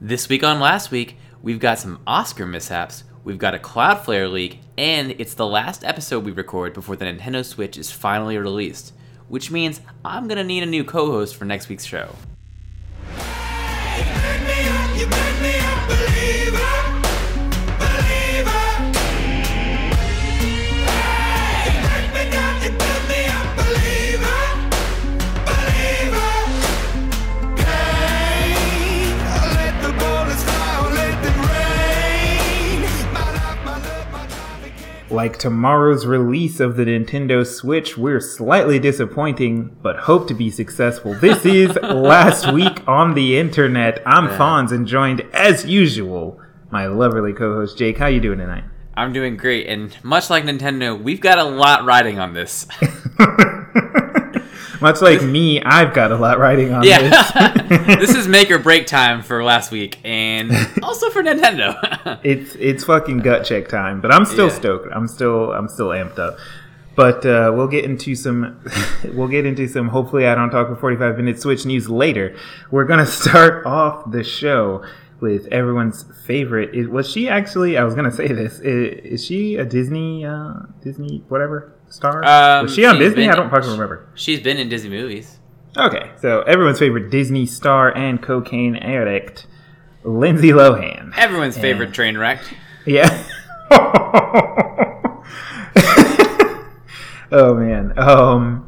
This week on last week, we've got some Oscar mishaps, we've got a Cloudflare leak, and it's the last episode we record before the Nintendo Switch is finally released, which means I'm gonna need a new co host for next week's show. Like tomorrow's release of the Nintendo Switch, we're slightly disappointing, but hope to be successful. This is Last Week on the Internet. I'm Yeah. Fonz and joined, as usual, my lovely co-host Jake. How you doing tonight? I'm doing great, and much like Nintendo, we've got a lot riding on this. Much like me, I've got a lot riding on Yeah, this. this is make or break time for last week, and also for Nintendo. it's it's fucking gut check time, but I'm still Yeah. stoked. I'm still I'm still amped up. But uh, we'll get into some we'll get into some hopefully I don't talk for 45 minutes Switch news later. We're gonna start off the show with everyone's favorite. Is, was she actually? I was gonna say this. Is, is she a Disney uh, Disney whatever star? Um, was she on Disney? been- I don't fucking remember. She's been in Disney movies. Okay, so everyone's favorite Disney star and cocaine addict, Lindsay Lohan. Everyone's Yeah. favorite train wreck. Yeah. oh man. Um.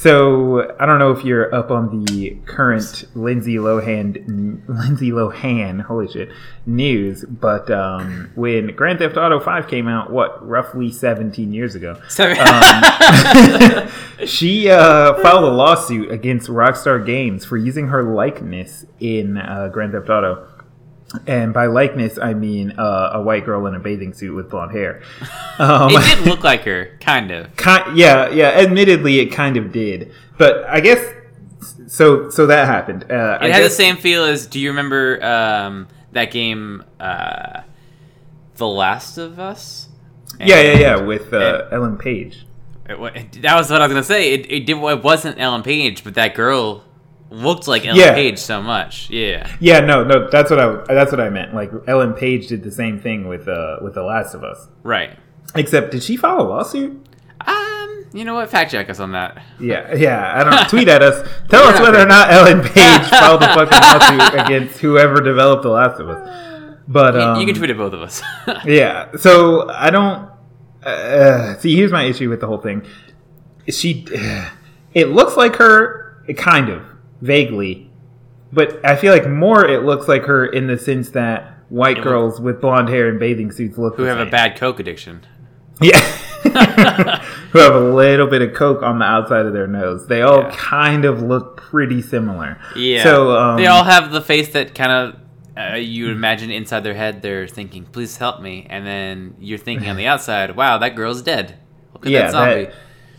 So I don't know if you're up on the current Lindsay Lohan, Lindsay Lohan, holy shit, news, but um, when Grand Theft Auto Five came out, what roughly 17 years ago, um, she uh, filed a lawsuit against Rockstar Games for using her likeness in uh, Grand Theft Auto. And by likeness, I mean uh, a white girl in a bathing suit with blonde hair. Um, it did look like her, kind of. ki- yeah, yeah. Admittedly, it kind of did, but I guess so. So that happened. Uh, It I had guess, the same feel as. Do you remember um, that game, uh, The Last of Us? Yeah, yeah, yeah. With uh, and- Ellen Page. It that was what I was gonna say. It, it did. It wasn't Ellen Page, but that girl looked like Ellen Yeah. Page so much. Yeah. Yeah, no, no. That's what I. That's what I meant. Like Ellen Page did the same thing with uh, with The Last of Us. Right. Except, did she file a lawsuit? Um. You know what? Fact check us on that. Yeah, yeah. I don't. Tweet at us. Tell us whether or not Ellen Page filed a fucking lawsuit against whoever developed The Last of Us. But You- um, you can tweet at both of us. Yeah. So I don't. Uh, see, here's my issue with the whole thing. She, it looks like her, kind of vaguely, but I feel like more it looks like her in the sense that white It girls with blonde hair and bathing suits look Who have a bad coke addiction. Yeah. Who have a little bit of coke on the outside of their nose. They all Yeah. kind of look pretty similar. Yeah. So um, they all have the face that kind of uh, you imagine inside their head they're thinking, "Please help me," and then you're thinking on the outside, "Wow, that girl's dead." Look at yeah, that zombie. that,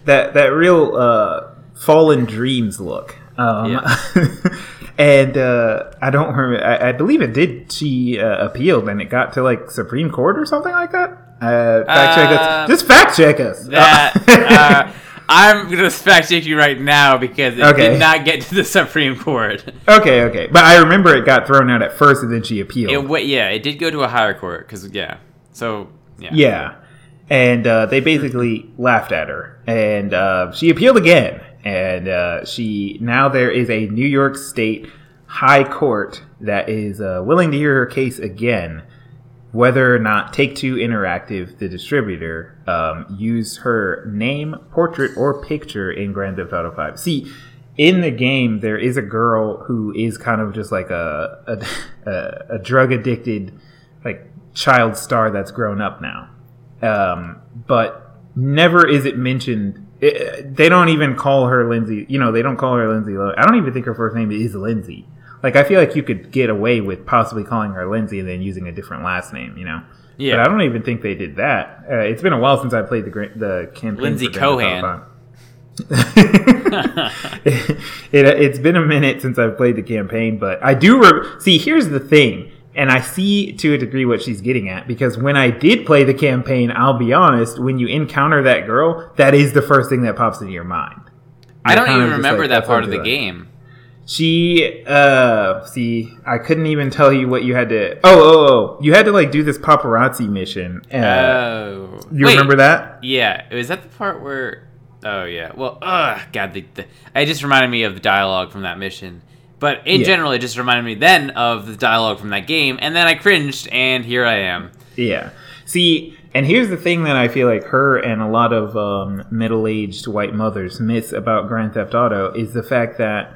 that that real uh, fallen dreams look. Um, and uh, I don't remember. I, I believe it did. She uh, appealed, and it got to like Supreme Court or something like that. Uh, fact check Uh, us. Just fact check us. that uh, I'm gonna fact check you right now because it Okay. did not get to the Supreme Court. okay, okay. But I remember it got thrown out at first, and then she appealed. It went, yeah, it did go to a higher court because yeah. So yeah. Yeah. And uh, they basically laughed at her. And uh, she appealed again. And uh, she now there is a New York State High Court that is uh, willing to hear her case again, whether or not Take Two Interactive, the distributor, um, use her name, portrait, or picture in Grand Theft Auto Five. See, in the game, there is a girl who is kind of just like a a, a, a drug addicted like child star that's grown up now um, but never is it mentioned. It, they don't even call her Lindsay. You know, they don't call her Lindsay. I don't even think her first name is Lindsay. Like, I feel like you could get away with possibly calling her Lindsay and then using a different last name. You know. Yeah. But I don't even think they did that. Uh, it's been a while since I played the the campaign. Lindsay Cohan. It, it's been a minute since I've played the campaign, but I do re- see. Here's the thing, and I see to a degree what she's getting at because when I did play the campaign, I'll be honest, when you encounter that girl, that is the first thing that pops into your mind. I don't even remember like, that part of the game. She uh see, I couldn't even tell you what you had to. Oh, oh, oh! You had to like do this paparazzi mission. Uh, Oh, you Wait, remember that? Yeah, is that the part where? Oh yeah. Well, ugh, God, the, the, it just reminded me of the dialogue from that mission. But in Yeah. general, it just reminded me then of the dialogue from that game, and then I cringed, and here I am. Yeah. See, and here's the thing that I feel like her and a lot of um, middle-aged white mothers miss about Grand Theft Auto is the fact that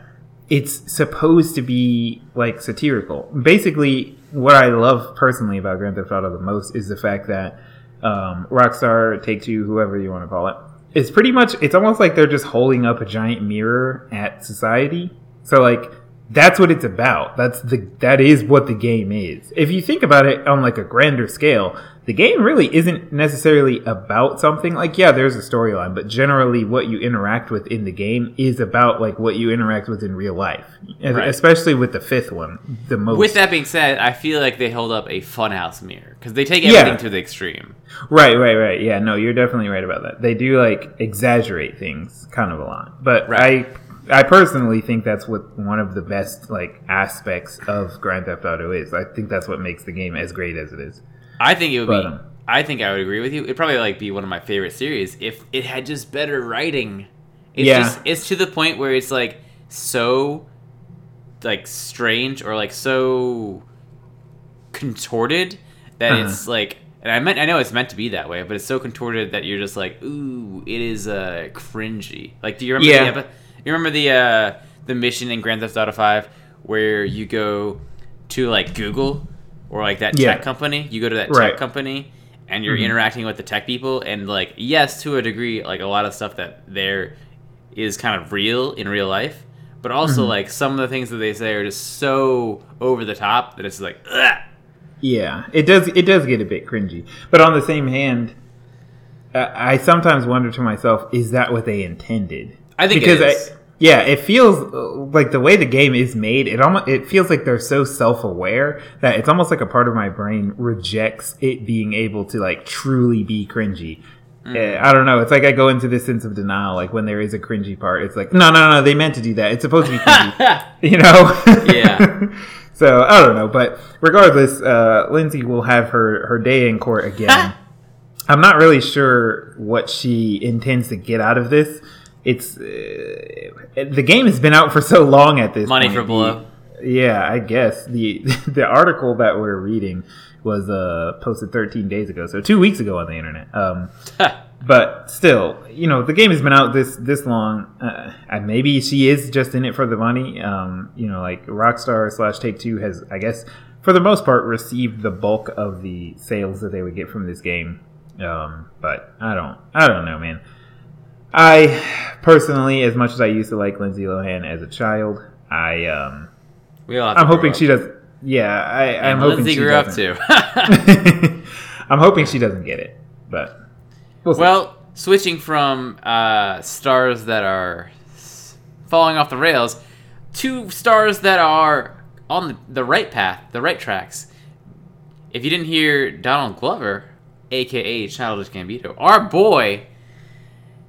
it's supposed to be like satirical. Basically, what I love personally about Grand Theft Auto the most is the fact that um, Rockstar, Take Two, whoever you want to call it, it's pretty much. It's almost like they're just holding up a giant mirror at society. So like that's what it's about. That's the that is what the game is. If you think about it on like a grander scale, the game really isn't necessarily about something. Like yeah, there's a storyline, but generally what you interact with in the game is about like what you interact with in real life. Right. Especially with the fifth one, the most. With that being said, I feel like they hold up a funhouse mirror because they take Yeah. everything to the extreme. Right, right, right. Yeah, no, you're definitely right about that. They do like exaggerate things kind of a lot. But Right. I I personally think that's what one of the best like aspects of Grand Theft Auto is. I think that's what makes the game as great as it is. I think it would But, be. um, I think I would agree with you. It'd probably like be one of my favorite series if it had just better writing. It's Yeah. just it's to the point where it's like so like strange or like so contorted that Uh-huh. it's like and I meant I know it's meant to be that way, but it's so contorted that you're just like, ooh, it is uh cringy. Like do you remember Yeah. the epi- you remember the uh the mission in Grand Theft Auto 5 where you go to like Google or like that Yeah. tech company, you go to that Right. tech company and you're Mhm. interacting with the tech people and like yes to a degree like a lot of stuff that there is kind of real in real life but also Mhm. like some of the things that they say are just so over the top that it's like Ugh! Yeah, it does. It does get a bit cringy. But on the same hand, I sometimes wonder to myself, is that what they intended? I think because is. I, yeah, it feels uh, like the way the game is made. It almost it feels like they're so self aware that it's almost like a part of my brain rejects it being able to like truly be cringy. Mm. Uh, I don't know. It's like I go into this sense of denial. Like when there is a cringy part, it's like no, no, no. They meant to do that. It's supposed to be cringy. you know? Yeah. so I don't know, but regardless, uh, Lindsay will have her her day in court again. I'm not really sure what she intends to get out of this. It's uh, the game has been out for so long at this Money point. for blow. Yeah, I guess the the article that we're reading was uh, posted 13 days ago, so two weeks ago on the internet. Um, but still, you know, the game has been out this this long, uh, and maybe she is just in it for the money. Um, you know, like Rockstar slash Take Two has, I guess, for the most part, received the bulk of the sales that they would get from this game. Um, but I don't, I don't know, man. I personally, as much as I used to like Lindsay Lohan as a child, I um, we all I'm hoping up. she does. Yeah, I, I'm and hoping Lindsay she grew up doesn't. too I'm hoping she doesn't get it, but well switching from uh, stars that are falling off the rails to stars that are on the, the right path the right tracks if you didn't hear donald glover aka childish gambino our boy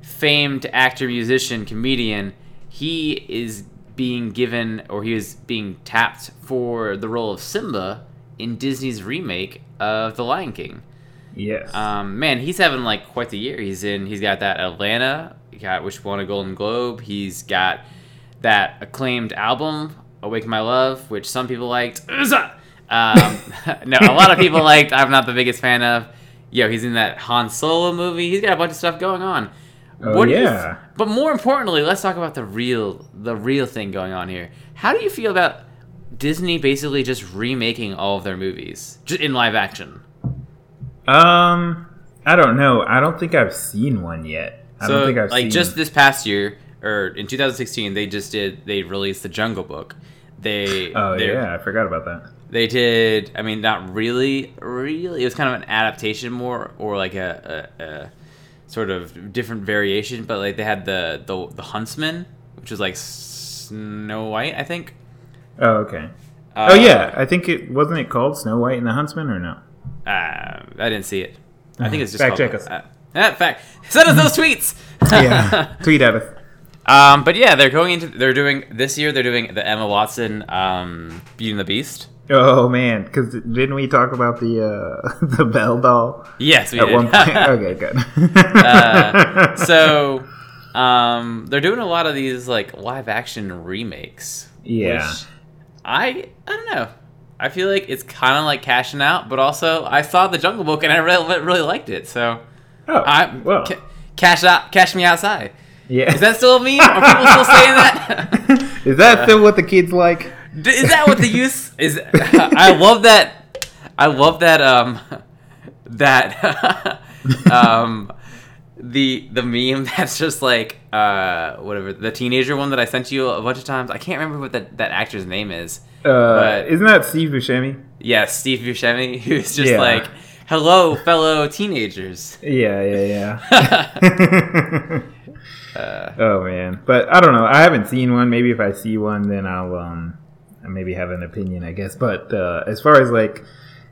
famed actor musician comedian he is being given or he is being tapped for the role of simba in disney's remake of the lion king yes, um, man, he's having like quite the year. He's in. He's got that Atlanta, he got which won a Golden Globe. He's got that acclaimed album, Awake My Love," which some people liked. Um, no, a lot of people liked. I'm not the biggest fan of. Yo, he's in that Han Solo movie. He's got a bunch of stuff going on. Oh, you yeah. but more importantly, let's talk about the real, the real thing going on here. How do you feel about Disney basically just remaking all of their movies just in live action? um, I don't know. I don't think I've seen one yet. I so don't think I've seen one. like seen. just this past year or in 2016 they just did they released the jungle book they oh yeah, I forgot about that. they did i mean not really really it was kind of an adaptation more or like a, a, a sort of different variation but like they had the the, the huntsman which was like snow white i think Oh okay. uh, oh yeah, I think it wasn't it called Snow White and the Huntsman or no? uh, i didn't see it i think it's just Fact called- check us. uh, uh, fact send us those tweets Yeah, tweet at us. Um, but yeah, they're going into they're doing this year. They're doing the Emma Watson um, Beauty and the Beast. Oh man, because didn't we talk about the uh, the Belle doll Yes, we at did. one point? okay, good. Uh, so um, they're doing a lot of these like live action remakes. Yeah. which I I don't know. I feel like it's kind of like cashing out, but also I saw the Jungle Book and I really really liked it. So oh, I well, ca- cash out, cash me outside. yeah. Is that still me? Are people still saying that? Is that still what the kids like? D- is that what the use is? I love that. I love that. Um, that um, the the meme that's just like uh whatever the teenager one that I sent you a bunch of times. I can't remember what that that actor's name is. Uh, But- isn't that Steve Buscemi? Yeah, Steve Buscemi, who's just Yeah. like, "Hello, fellow teenagers." Yeah, yeah, yeah. oh man, but I don't know. I haven't seen one. Maybe if I see one, then I'll um maybe have an opinion, I guess. But uh, as far as like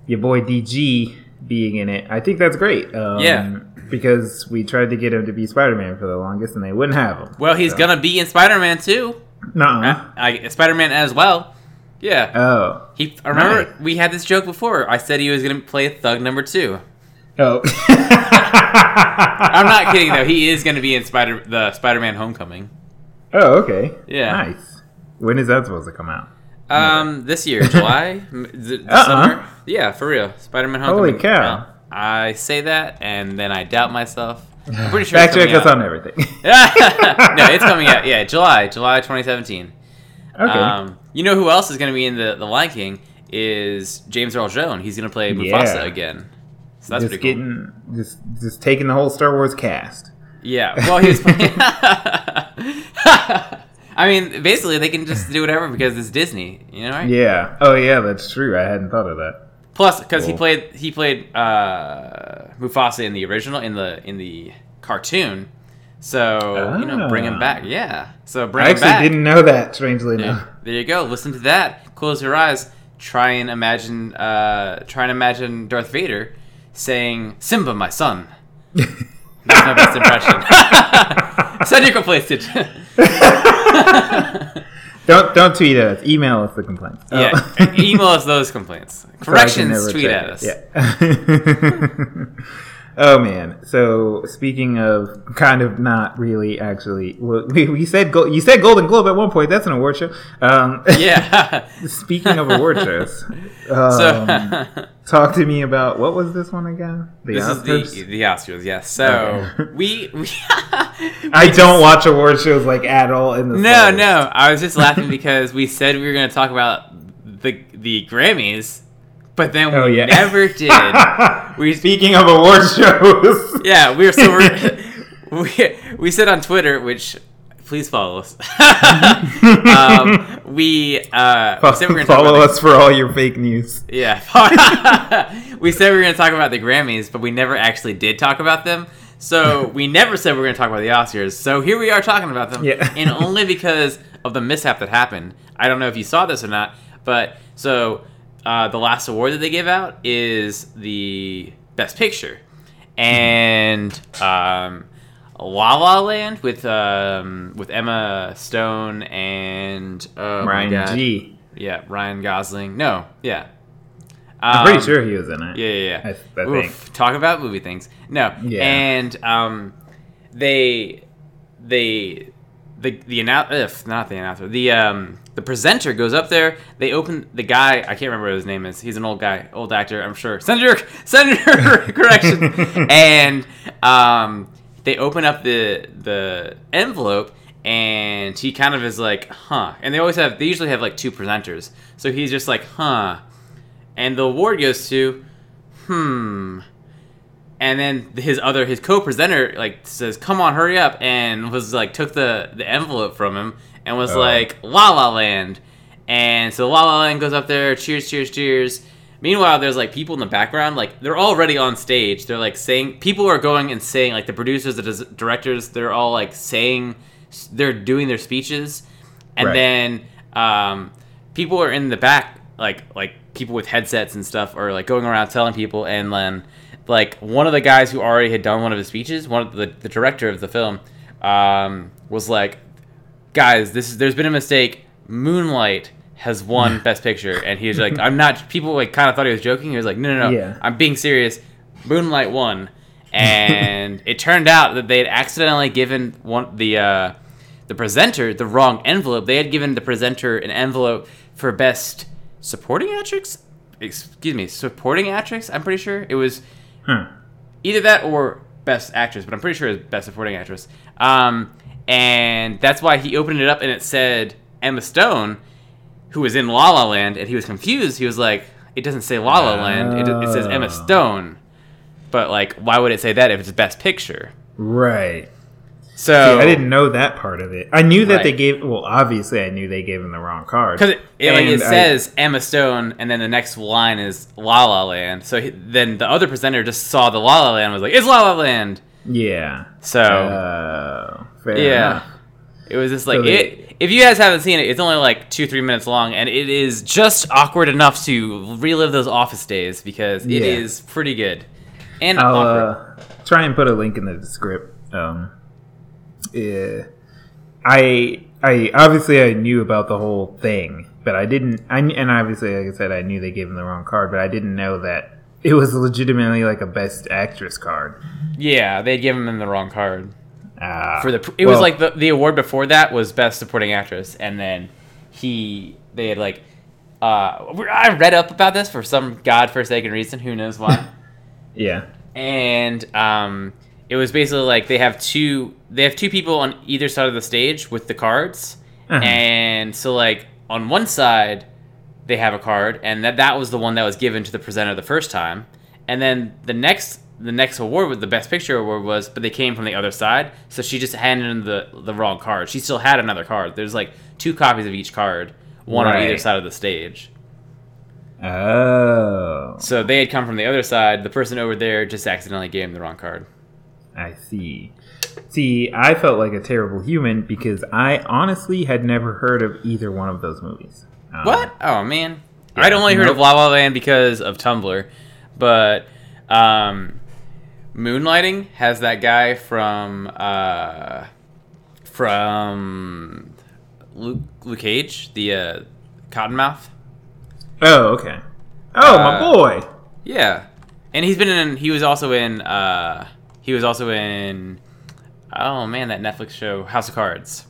your boy DG being in it, I think that's great. Um, Yeah. because we tried to get him to be Spider Man for the longest, and they wouldn't have him. Well, he's So- gonna be in Spider-Man too. Nuh-uh. I, Spider-Man as well. Yeah. Oh. He I remember Nice. we had this joke before. I said he was gonna play Thug number two. Oh. I'm not kidding though. He is gonna be in Spider the Spider-Man Homecoming. Oh, okay. Yeah. Nice. When is that supposed to come out? Um, this year, July, the, the Uh-uh. summer. Yeah, for real. Spider-Man Holy Homecoming. cow. Well, I say that and then I doubt myself. I'm pretty sure. Fact check us on everything. no, it's coming out. Yeah, July, July 2017. okay. Um, you know who else is going to be in the the Lion King is James Earl Jones. He's going to play Mufasa Yeah. again. So that's just pretty cool. getting just just taking the whole Star Wars cast. Yeah. Well, he was playing. I mean, basically, they can just do whatever because it's Disney. You know, right? Yeah. Oh yeah, that's true. I hadn't thought of that. Plus, because he played he played uh, Mufasa in the original in the in the cartoon. So you know, bring him Ah. back. Yeah. So bring I him actually back. didn't know that. Strangely Yeah. enough. There you go. Listen to that. Close your eyes. Try and imagine. Uh, try and imagine Darth Vader saying, "Simba, my son." That's my best impression. Send your complaints to. Don't don't tweet us. Email us the complaints. yeah, Oh. email us those complaints. So Corrections, never tweet at it. us. Yeah. Oh man. So speaking of kind of not really actually, well, we, we said go, you said Golden Globe at one point. That's an award show. Um, Yeah. speaking of award shows, so um, talk to me about what was this one again? The this Oscars? is the the Oscars. Yes. So Okay. we. we I don't watch award shows like at all in the No, slightest. no. I was just laughing because we said we were going to talk about the the Grammys, but then we Oh, yeah. never did. We Speaking of award shows, yeah, we were so we're, we we said on Twitter, which please follow us. um, we uh, we said we were follow talk about us for all your fake news. Yeah, we said we were going to talk about the Grammys, but we never actually did talk about them. So we never said we were going to talk about the Oscars. So here we are talking about them, Yeah. and only because of the mishap that happened. I don't know if you saw this or not, but so uh, the last award that they give out is the Best Picture, and um, La La Land with um, with Emma Stone and oh Ryan G. Yeah, Ryan Gosling. No, yeah. I'm pretty Um, sure he was in it. Yeah, yeah, yeah. I, I Oof, think. talk about movie things. No, Yeah. and um, they they the the if not the announcer the um the presenter goes up there. They open the guy. I can't remember what his name is. He's an old guy, old actor. I'm sure. Senator Senator correction. and um, they open up the the envelope. And he kind of is like, huh. And they always have, they usually have like two presenters. So he's just like, huh and the award goes to hmm and then his other his co-presenter like says come on hurry up and was like took the the envelope from him and was Oh. like la la land. And so la la land goes up there cheers cheers cheers. Meanwhile there's like people in the background like they're already on stage. They're like saying people are going and saying like the producers the directors they're all like saying they're doing their speeches. And Right. then um, people are in the back like like people with headsets and stuff are like going around telling people. And then like one of the guys who already had done one of his speeches one of the, the director of the film um, was like guys, this is there's been a mistake. Moonlight has won Best Picture, and he was like, I'm not. People like kind of thought he was joking. He was like, no, no, no, Yeah. I'm being serious. Moonlight won, and it turned out that they had accidentally given one the uh, the presenter the wrong envelope. They had given the presenter an envelope for Best Supporting Actress. Excuse me, Supporting Actress. I'm pretty sure it was Huh. either that or best actress, but I'm pretty sure it's best supporting actress. Um, and that's why he opened it up and it said Emma Stone, who was in La La Land, and he was confused. He was like, "It doesn't say La La Land. It, it says Emma Oh. Stone." But like, why would it say that if it's best picture? Right. So See, I didn't know that part of it. I knew that they gave. Well, obviously, I knew they gave him the wrong card. because it, it, like, it I- says Emma Stone, and then the next line is La La Land. So he, then the other presenter just saw the La La Land and was like, "It's La La Land." yeah. So Uh, Yeah. enough. It was just like So they- it. If you guys haven't seen it, it's only like two three minutes long, and it is just awkward enough to relive those office days because it Yeah. is pretty good and I'll awkward. uh, try and put a link in the script. Um, yeah, I I obviously I knew about the whole thing, but I didn't. I and obviously, like I said, I knew they gave him the wrong card, but I didn't know that it was legitimately like a best actress card. yeah, they'd given him the wrong card Ah, for the. It was like the the award before that was best supporting actress, and then he they had like. Uh, I read up about this for some godforsaken reason. Who knows why? yeah, and um, it was basically like they have two they have two people on either side of the stage with the cards. Uh-huh. and so like on one side they have a card and that that was the one that was given to the presenter the first time. And then the next the next award was the best picture award was but they came from the other side so she just handed in the the wrong card. She still had another card. There's like two copies of each card one on either side of the stage. Oh, so they had come from the other side. The person over there just accidentally gave him the wrong card I see. See, I felt like a terrible human because I honestly had never heard of either one of those movies. Um, What? Oh man, Yeah, I'd only heard nope. of La La Land because of Tumblr, but um, Moonlighting has that guy from uh, from Luke, Luke Cage, the uh, Cottonmouth. Oh, okay. Oh, my Uh, boy. Yeah, and he's been in. He was also in. Uh, he was also in. Oh man, that Netflix show House of Cards.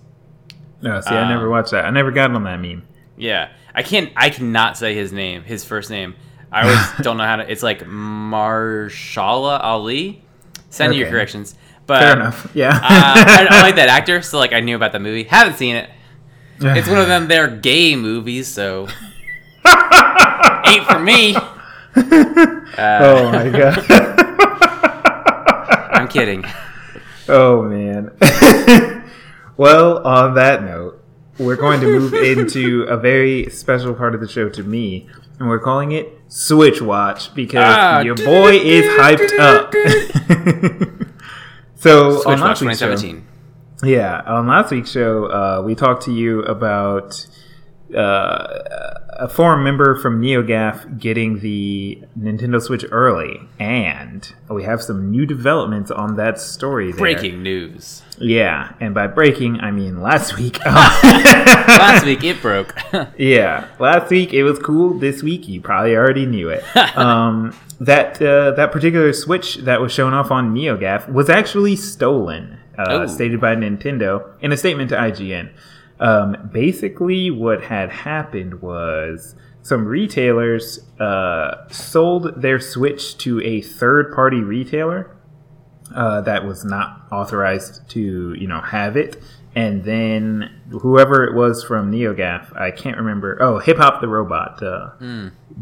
No, see, I never um, watched that. I never got on that meme. Yeah, I can't. I cannot say his name, his first name. I always don't know how to. It's like Marshala Ali. Send me your corrections. But Fair enough. Yeah. uh, I, I like that actor, so like I knew about the movie. Haven't seen it. It's one of them. They're gay movies, so ain't for me. Uh, oh my god. Kidding. oh man. well, on that note, we're going to move into a very special part of the show to me, and we're calling it Switch Watch because Ah, your boy is hyped up. so Switch on Watch last week's show, Yeah, on last week's show, uh, we talked to you about uh, a forum member from NeoGaf getting the Nintendo Switch early, and we have some new developments on that story. There. Breaking news. Yeah, and by breaking, I mean last week. Last week it broke. Yeah, last week it was cool. This week you probably already knew it. um, that uh, that particular Switch that was shown off on NeoGaf was actually stolen, uh, Oh. stated by Nintendo in a statement to IGN. Um, basically, what had happened was some retailers uh, sold their Switch to a third-party retailer uh, that was not authorized to you know have it. And then whoever it was from NeoGaf, I can't remember. Oh, Hip Hop the Robot, uh,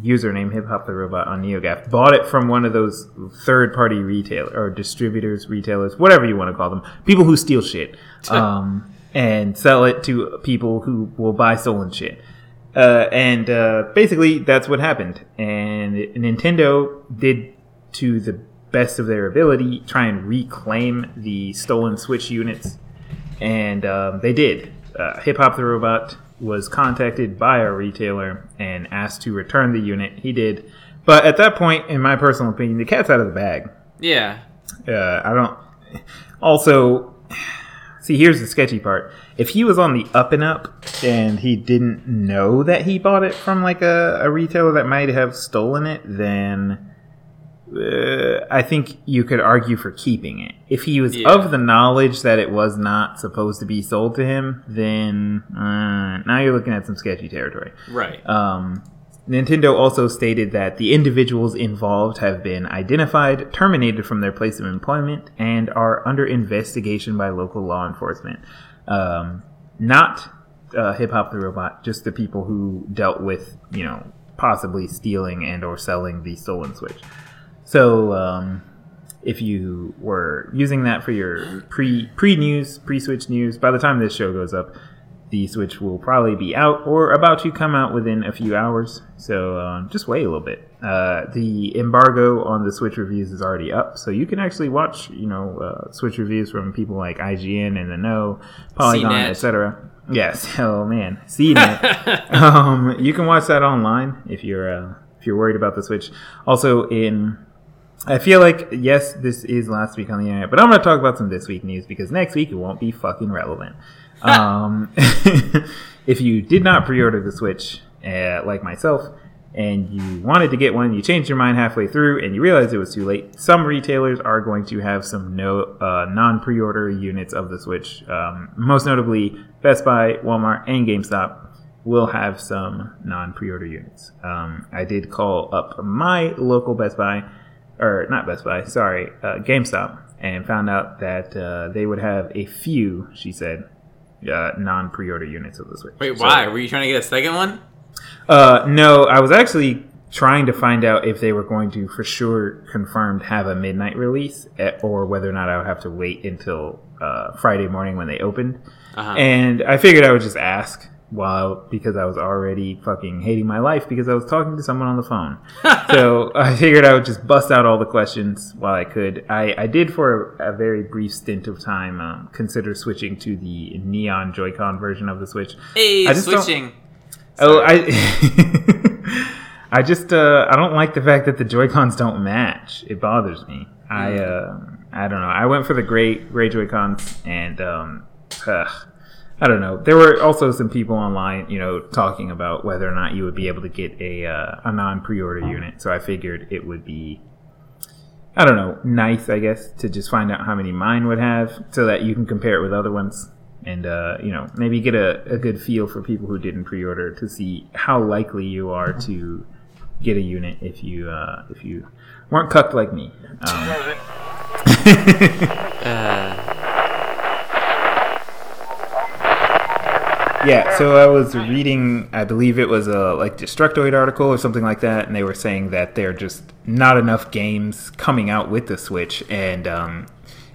username Hip Hop the Robot on NeoGaf, bought it from one of those third party retailer or distributors, retailers, whatever you want to call them, people who steal shit, um, and sell it to people who will buy stolen shit. Uh, and uh, basically, that's what happened. And Nintendo did, to the best of their ability, try and reclaim the stolen Switch units and um, they did. Uh, Hip Hop the Robot was contacted by a retailer and asked to return the unit. He did, but at that point, in my personal opinion, the cat's out of the bag. yeah. Uh, I don't. Also, See, here's the sketchy part. If he was on the up and up and he didn't know that he bought it from like a, a retailer that might have stolen it, then uh, I think you could argue for keeping it. If he was Yeah. of the knowledge that it was not supposed to be sold to him, then uh, now you're looking at some sketchy territory. Right. Um, Nintendo also stated that the individuals involved have been identified, terminated from their place of employment, and are under investigation by local law enforcement. Um, not uh, Hip Hop the Robot, just the people who dealt with, you know, possibly stealing and or selling the stolen Switch. So, um, if you were using that for your pre pre news, pre Switch news, by the time this show goes up, the Switch will probably be out or about to come out within a few hours. So um, just wait a little bit. Uh, the embargo on the Switch reviews is already up, so you can actually watch, you know, uh, Switch reviews from people like IGN and the No, Polygon, etc. Yes, oh man, CNET. um, you can watch that online if you're uh, if you're worried about the Switch. Also, in I feel like yes, this is last week on the internet, but I'm going to talk about some this week news because next week it won't be fucking relevant. um, if you did not pre-order the Switch, uh, like myself, and you wanted to get one, you changed your mind halfway through, and you realized it was too late. Some retailers are going to have some no uh, non-pre-order units of the Switch. Um, most notably, Best Buy, Walmart, and GameStop will have some non-pre-order units. Um, I did call up my local Best Buy, or not Best Buy, sorry, uh, GameStop, and found out that uh, they would have a few. She said. Uh, non-pre-order units of the Switch. Wait, So- why? Were you trying to get a second one? uh, no, I was actually trying to find out if they were going to for sure confirmed have a midnight release, eh, or whether or not I would have to wait until uh, Friday morning when they opened. Uh-huh. And I figured I would just ask while because I was already fucking hating my life because I was talking to someone on the phone. so I figured I would just bust out all the questions while I could. I, I did for a, a very brief stint of time um, consider switching to the neon Joy-Con version of the Switch. Hey, I just switching. Oh, I I just uh, I don't like the fact that the Joy Cons don't match. It bothers me. I uh, I don't know. I went for the gray gray Joy Cons, and um, ugh, I don't know. There were also some people online, you know, talking about whether or not you would be able to get a uh, a non pre order unit. So I figured it would be. I don't know, nice, I guess, to just find out how many mine would have so that you can compare it with other ones and, uh, you know, maybe get a, a good feel for people who didn't pre order to see how likely you are to get a unit if you, uh, if you weren't cucked like me. Um, Yeah, so I was reading, I believe it was a like Destructoid article or something like that, and they were saying that there are just not enough games coming out with the Switch, and um,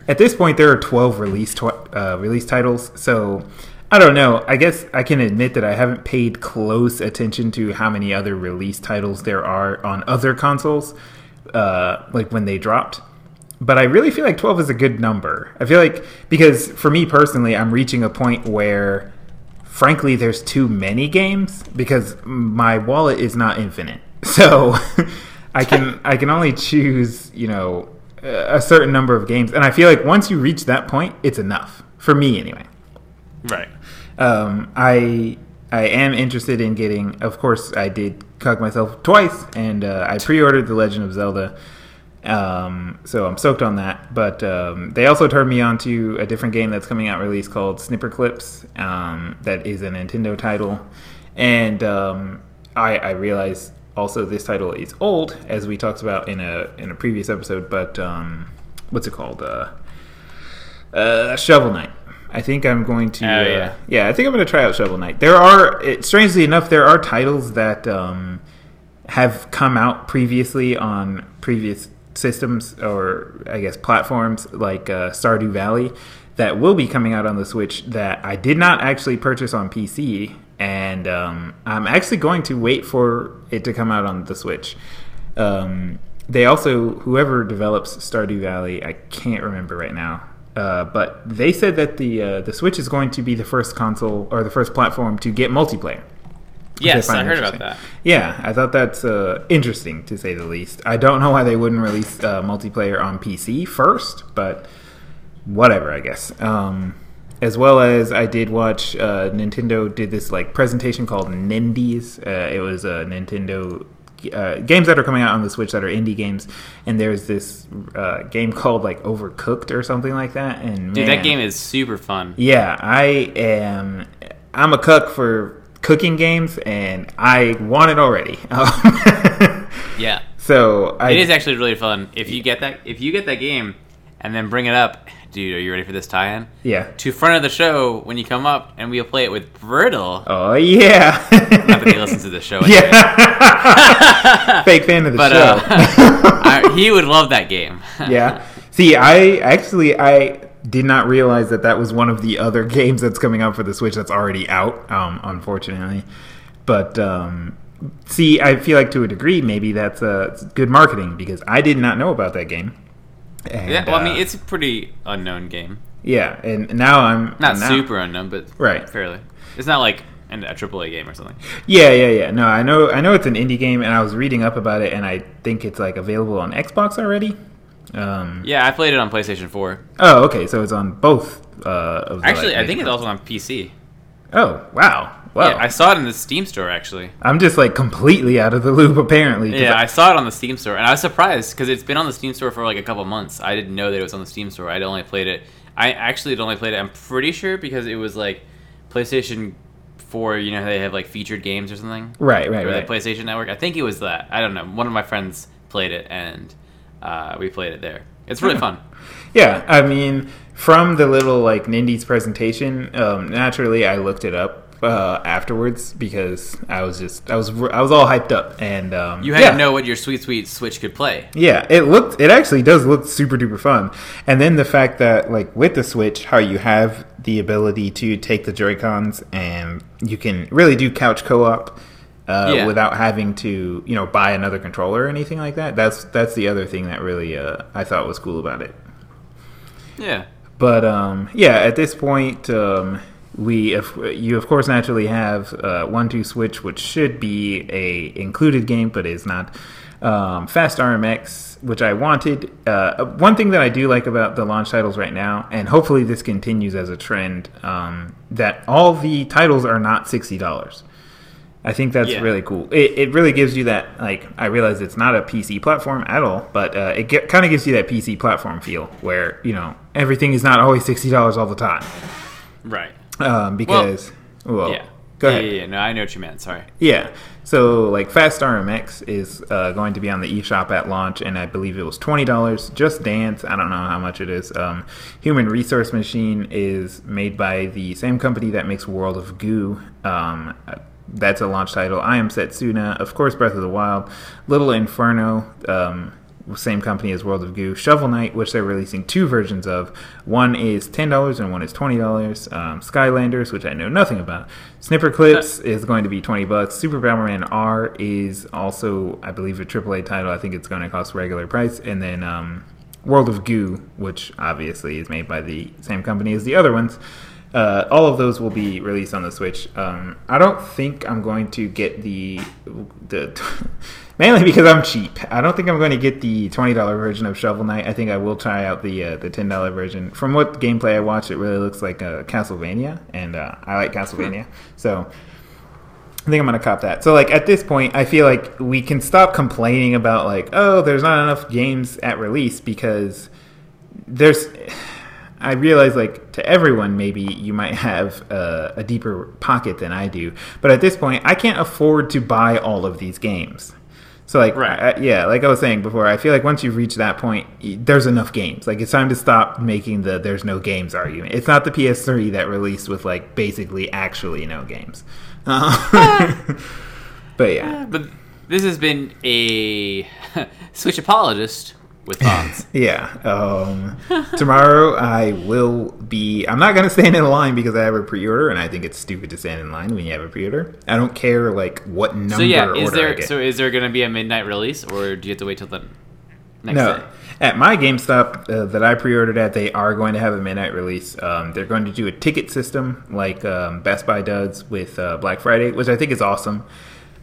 at this point there are twelve release tw- uh, release titles. So I don't know. I guess I can admit that I haven't paid close attention to how many other release titles there are on other consoles, uh, like when they dropped but I really feel like 12 is a good number. I feel like because for me personally, I'm reaching a point where frankly there's too many games because my wallet is not infinite. So I can I can only choose, you know, a certain number of games and I feel like once you reach that point, it's enough for me anyway. right. Um, I I am interested in getting. Of course, I did cuck myself twice, and uh, I pre-ordered The Legend of Zelda. Um, so I'm stoked on that. But um, they also turned me on to a different game that's coming out release called Snipper Clips. Um, that is a Nintendo title, and um, I, I realize also this title is old, as we talked about in a in a previous episode. But um, what's it called? Uh, uh, Shovel Knight. I think I'm going to. Oh, uh, yeah. yeah, I think I'm going to try out Shovel Knight. There are, it, strangely enough, there are titles that um, have come out previously on previous systems or I guess platforms like uh, Stardew Valley that will be coming out on the Switch that I did not actually purchase on PC, and um, I'm actually going to wait for it to come out on the Switch. Um, they also, whoever develops Stardew Valley, I can't remember right now, uh, but they said that the uh, the Switch is going to be the first console or the first platform to get multiplayer. Yes, find I heard about that. Yeah, I thought that's uh, interesting to say the least. I don't know why they wouldn't release uh, multiplayer on PC first, but whatever, I guess. Um, as well as I did watch uh, Nintendo did this like presentation called Nindies. Uh, it was a Nintendo uh, games that are coming out on the Switch that are indie games, and there's this uh, game called like Overcooked or something like that. And Dude, man, that game is super fun. yeah, I am. I'm a cook for cooking games, and I want it already. Yeah. so I It is actually really fun. If you get that if you get that game and then bring it up, dude, are you ready for this tie-in? yeah. To front of the show when you come up and we'll play it with Brittle. Oh yeah. Not that he listens to the show. anyway. yeah. Fake fan of the But show. uh, I, he would love that game. yeah. See, I actually I did not realize that that was one of the other games that's coming out for the Switch that's already out. Um, unfortunately, but um, see, I feel like to a degree maybe that's uh, good marketing because I did not know about that game. And, yeah, well, I mean, uh, it's a pretty unknown game. yeah, and now I'm Not now- super unknown, but Right. fairly. It's not like an, a AAA game or something. Yeah, yeah, yeah. No, I know, I know it's an indie game, and I was reading up about it, and I think it's like available on Xbox already. Um, Yeah, I played it on PlayStation 4. Oh, okay, so it's on both. Uh, of the, Actually, like, I think it's also on PC. Oh, wow, wow. Yeah, I saw it in the Steam store actually. I'm just like completely out of the loop, apparently. Yeah, I- I saw it on the Steam store, and I was surprised because it's been on the Steam store for like a couple months. I didn't know that it was on the Steam store. I'd only played it. I actually had only played it. I'm pretty sure because it was like PlayStation 4. You know, how they have like featured games or something. right, right, or right. the PlayStation Network. I think it was that. I don't know. One of my friends played it, and uh, we played it there. It's really fun. Yeah, I mean, from the little like Nindies presentation, um, naturally I looked it up uh, afterwards because I was just I was I was all hyped up, and um, You had yeah. to know what your sweet sweet Switch could play. Yeah, it looked. It actually does look super duper fun, and then the fact that like with the Switch, how you have the ability to take the Joy Cons and you can really do couch co op. Uh, Yeah. Without having to, you know, buy another controller or anything like that. That's that's the other thing that really uh, I thought was cool about it. Yeah. But um, yeah, at this point, um, we if you of course naturally have uh, one two switch, which should be a included game, but is not. Um, Fast RMX, which I wanted. Uh, one thing that I do like about the launch titles right now, and hopefully this continues as a trend, um, that all the titles are not sixty dollars. I think that's Yeah. really cool. It, it really gives you that like I realize it's not a PC platform at all, but uh, it kind of gives you that PC platform feel where you know everything is not always sixty dollars all the time. Right. Um, because well, yeah. go ahead. Yeah, yeah, No, I know what you meant. Sorry. Yeah. So like Fast RMX is uh, going to be on the eShop at launch, and I believe it was twenty dollars. Just Dance, I don't know how much it is. Um, Human Resource Machine is made by the same company that makes World of Goo. Um, that's a launch title. I am Setsuna, of course. Breath of the Wild, Little Inferno. Um, same company as World of Goo, Shovel Knight, which they're releasing two versions of. One is ten dollars and one is twenty dollars. Um, Skylanders, which I know nothing about. Snipper Clips is going to be twenty bucks. Super Bomberman R is also, I believe, a AAA title. I think it's going to cost regular price. And then um, World of Goo, which obviously is made by the same company as the other ones. Uh, all of those will be released on the Switch. Um, I don't think I'm going to get the the mainly because I'm cheap. I don't think I'm going to get the twenty dollar version of Shovel Knight. I think I will try out the uh, the ten dollar version. From what gameplay I watched, it really looks like a Castlevania, and uh, I like Castlevania, so. I think I'm gonna cop that. So like at this point, I feel like we can stop complaining about like, oh, there's not enough games at release because there's. I realize like to everyone, maybe you might have uh, a deeper pocket than I do, but at this point, I can't afford to buy all of these games. So like, Right. I- yeah, like I was saying before, I feel like once you've reached that point, there's enough games. Like it's time to stop making the "there's no games" argument. It's not the PS3 that released with like basically actually no games. Uh, but yeah, But this has been a Switch apologist with thoughts. yeah. Um, tomorrow I will be. I'm not gonna stand in line because I have a pre-order, and I think it's stupid to stand in line when you have a pre-order. I don't care like what number. so yeah, is there so is there going to be a midnight release, or do you have to wait till the next No. day? At my GameStop uh, that I pre-ordered at, they are going to have a midnight release. Um, they're going to do a ticket system like um, Best Buy does with uh, Black Friday, which I think is awesome.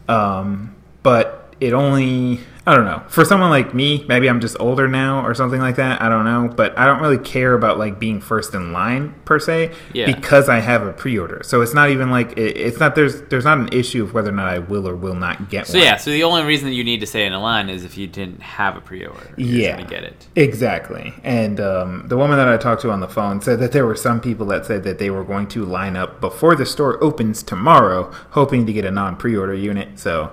Um, but it only, I don't know. For someone like me, maybe I'm just older now or something like that. I don't know, but I don't really care about like being first in line per se Yeah. because I have a pre-order. So it's not even like it, it's not there's there's not an issue of whether or not I will or will not get So one. yeah, so the only reason that you need to stay in a line is if you didn't have a pre-order. Yeah. get it. Exactly. And um, the woman that I talked to on the phone said that there were some people that said that they were going to line up before the store opens tomorrow, hoping to get a non pre order unit. So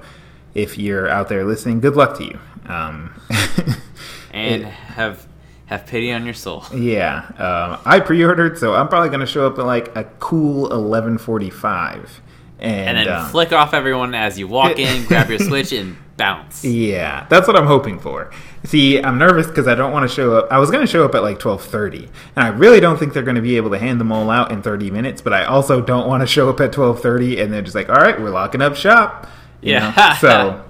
if you're out there listening, good luck to you. Um, And It- have have pity on your soul. yeah. Um, I pre ordered, so I'm probably going to show up at like a cool 1145. And, And then um, flick off everyone as you walk in, grab your switch, and bounce. Yeah, that's what I'm hoping for. See, I'm nervous because I don't want to show up. I was going to show up at like 12:30, and I really don't think they're going to be able to hand them all out in 30 minutes. But I also don't want to show up at 12:30 and they're just like, "All right, we're locking up shop." Yeah. so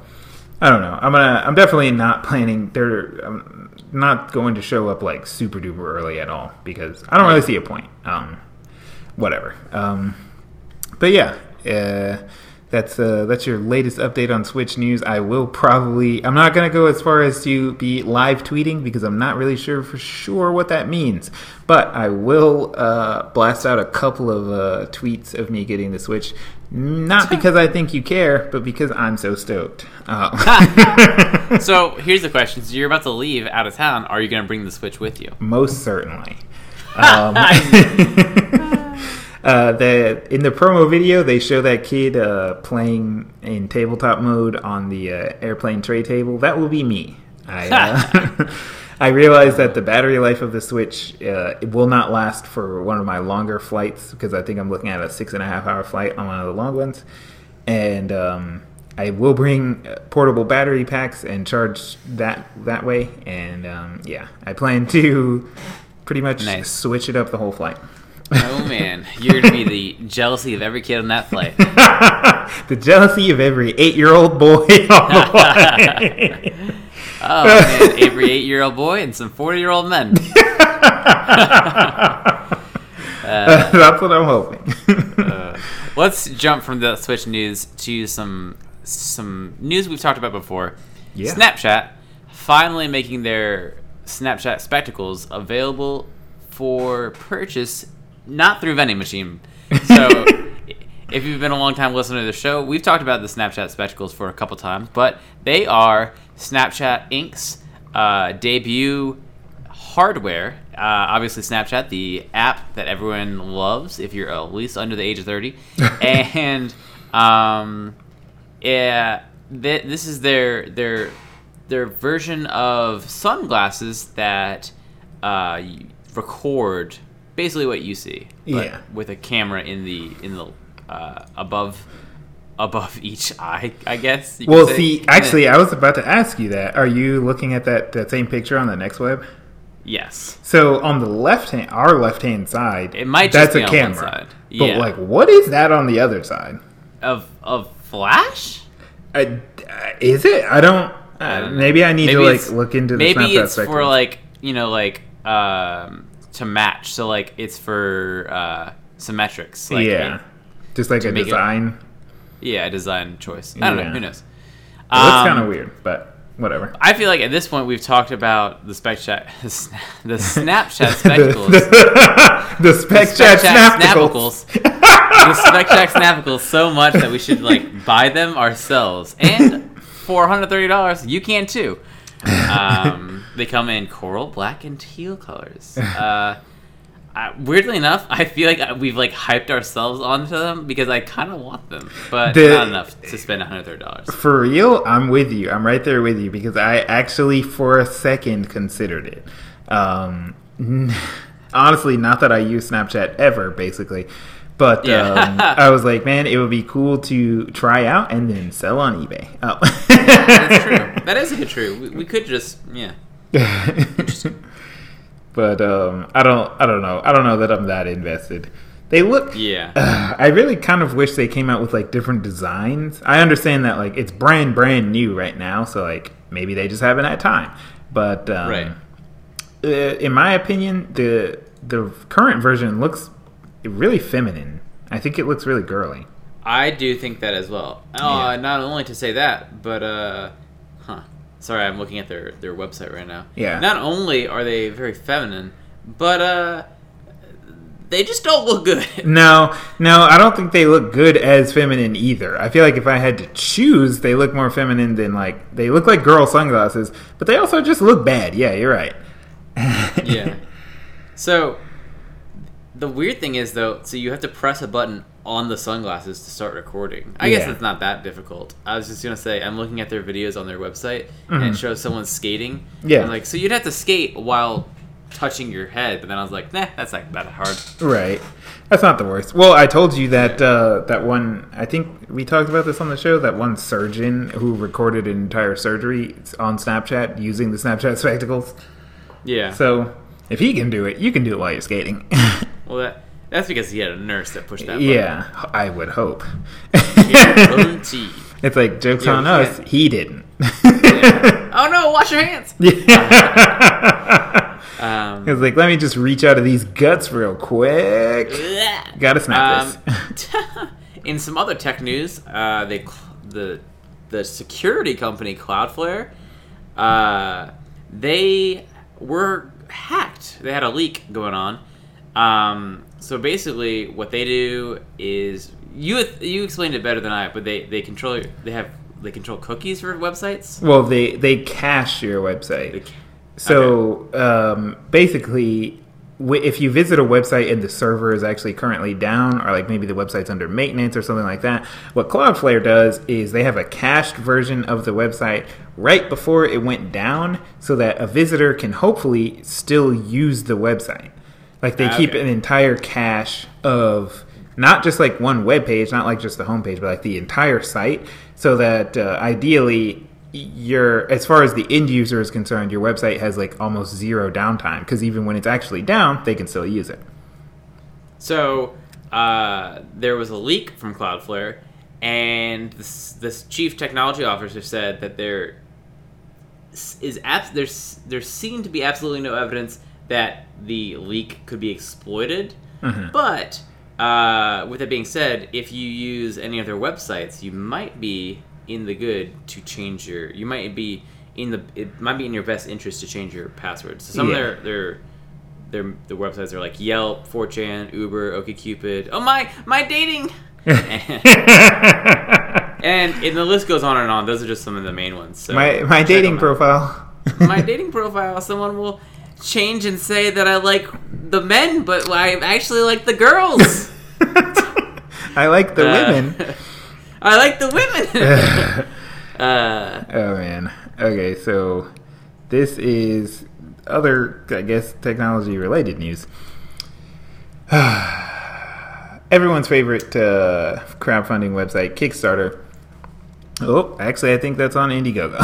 I don't know. I'm gonna. I'm definitely not planning. They're. I'm not going to show up like super duper early at all because I don't really see a point. Um, whatever. Um, but yeah, uh, that's uh, that's your latest update on Switch news. I will probably. I'm not gonna go as far as to be live tweeting because I'm not really sure for sure what that means. But I will uh, blast out a couple of uh, tweets of me getting the Switch. Not because I think you care, but because I'm so stoked. Uh, So here's the question: So you're about to leave out of town. Are you going to bring the switch with you? most certainly. Um, uh, the in the promo video, they show that kid uh, playing in tabletop mode on the uh, airplane tray table. That will be me. I uh, I realize that the battery life of the Switch uh, it will not last for one of my longer flights because I think I'm looking at a six and a half hour flight on one of the long ones, and um, I will bring uh, portable battery packs and charge that that way. And um, yeah, I plan to pretty much Nice. switch it up the whole flight. Oh man, you're going to be the jealousy of every kid on that flight. the jealousy of every eight-year-old boy on the flight. Oh man, every eight-year-old boy and some forty-year-old men. That's what I'm hoping. Uh, let's jump from the Switch news to some some news we've talked about before. Yeah. Snapchat finally making their Snapchat spectacles available for purchase, not through vending machine. So, if you've been a long time listener to the show, we've talked about the Snapchat spectacles for a couple times, but they are Snapchat Inc.'s uh, debut hardware. Uh, obviously, Snapchat, the app that everyone loves if you're at least under the age of 30. and um, yeah, th- this is their their their version of sunglasses that uh, record basically what you see, but Yeah. with a camera in the in the uh, above above each eye, I guess. well, say. see, actually, I was about to ask you that. Are you looking at that, that same picture on the next web? yes. So on the left hand, our left hand side, It might that's a camera. side. But like, what is that on the other side? Of of Flash. I, uh, is it? I don't. Uh, don't maybe I need Maybe to like look into the Maybe it's for like you know like um to match. So like it's for uh symmetrics. Like, yeah, just like a make it- design. Yeah, a design choice. I don't know. Who knows? Well, that's Um, kind of weird, but whatever. I feel like at this point we've talked about the Snapchat, the Snapchat the, spectacles, the, the spec chat the Spectrac Snappicles so much that we should like buy them ourselves. And for $130, you can too. Um, they come in coral, black, and teal colors. Uh, I, weirdly enough, I feel like we've like hyped ourselves onto them because I kind of want them, but The- not enough to spend $130. For real, I'm with you. I'm right there with you because I actually, for a second, considered it. Um, honestly, not that I use Snapchat ever, basically, but Yeah. um, I was like, man, it would be cool to try out and then sell on eBay. Oh. That's true. That is true. We, we could just yeah. But um, I don't, I don't know, I don't know that I'm that invested. They look, Yeah. I really kind of wish they came out with like different designs. I understand that like it's brand brand new right now, so like maybe they just haven't had time. But um, Right. uh, in my opinion, the the current version looks really feminine. I think it looks really girly. I do think that as well. Uh, Yeah. Not only to say that, but uh, huh. Sorry, I'm looking at their their website right now. Yeah. Not only are they very feminine, but uh, they just don't look good. No, no, I don't think they look good as feminine either. I feel like if I had to choose, they look more feminine than like they look like girl sunglasses, but they also just look bad. Yeah, you're right. yeah. So the weird thing is though, so you have to press a button on the sunglasses to start recording. I guess it's not that difficult. I was just gonna say I'm looking at their videos on their website and it shows someone skating. Mm-hmm. Yeah. Like, so you'd have to skate while touching your head, but then I was like, nah, that's not that hard. Right. That's not the worst. Well, I told you that uh, that one. I think we talked about this on the show. That one surgeon who recorded an entire surgery on Snapchat using the Snapchat spectacles. Yeah. So if he can do it, you can do it while you're skating. well, that that's because he had a nurse that pushed that. button. yeah, I would hope. Guarantee. it's like jokes Yeah, on us. can't- He didn't. Oh no! Wash your hands. Yeah. Um, It's like let me just reach out of these guts real quick. Gotta snap this. Um, in some other tech news, uh, they the the security company Cloudflare, uh, they were hacked. They had a leak going on. Um, so basically, what they do is you you explained it better than I, but they they control they have they control cookies for websites. Well, they they cache your website. Ca- So um, basically, if you visit a website and the server is actually currently down, or like maybe the website's under maintenance or something like that, what Cloudflare does is they have a cached version of the website right before it went down, so that a visitor can hopefully still use the website. Like they Ah, keep an entire cache of not just like one web page, not like just the homepage, but like the entire site, so that uh, ideally your as far as the end user is concerned, your website has like almost zero downtime because even when it's actually down, they can still use it. So uh, there was a leak from Cloudflare, and this, this chief technology officer said that there is abs- there's there seemed to be absolutely no evidence that the leak could be exploited. But uh, with that being said, if you use any of their websites, you might be in the good to change your. You might be in the. It might be in your best interest to change your password. So some Yeah. of their their their the websites are like Yelp, 4chan, Uber, OkCupid. Oh my my dating. and, and the list goes on and on. Those are just some of the main ones. So my my dating profile. my dating profile. Someone will change and say that I like the men, but I actually like the girls. I like the Uh, women. I like the women. uh, Oh man. Okay, so this is other, I guess, technology related news. Everyone's favorite uh, crowdfunding website, Kickstarter. Oh, actually, I think that's on Indiegogo.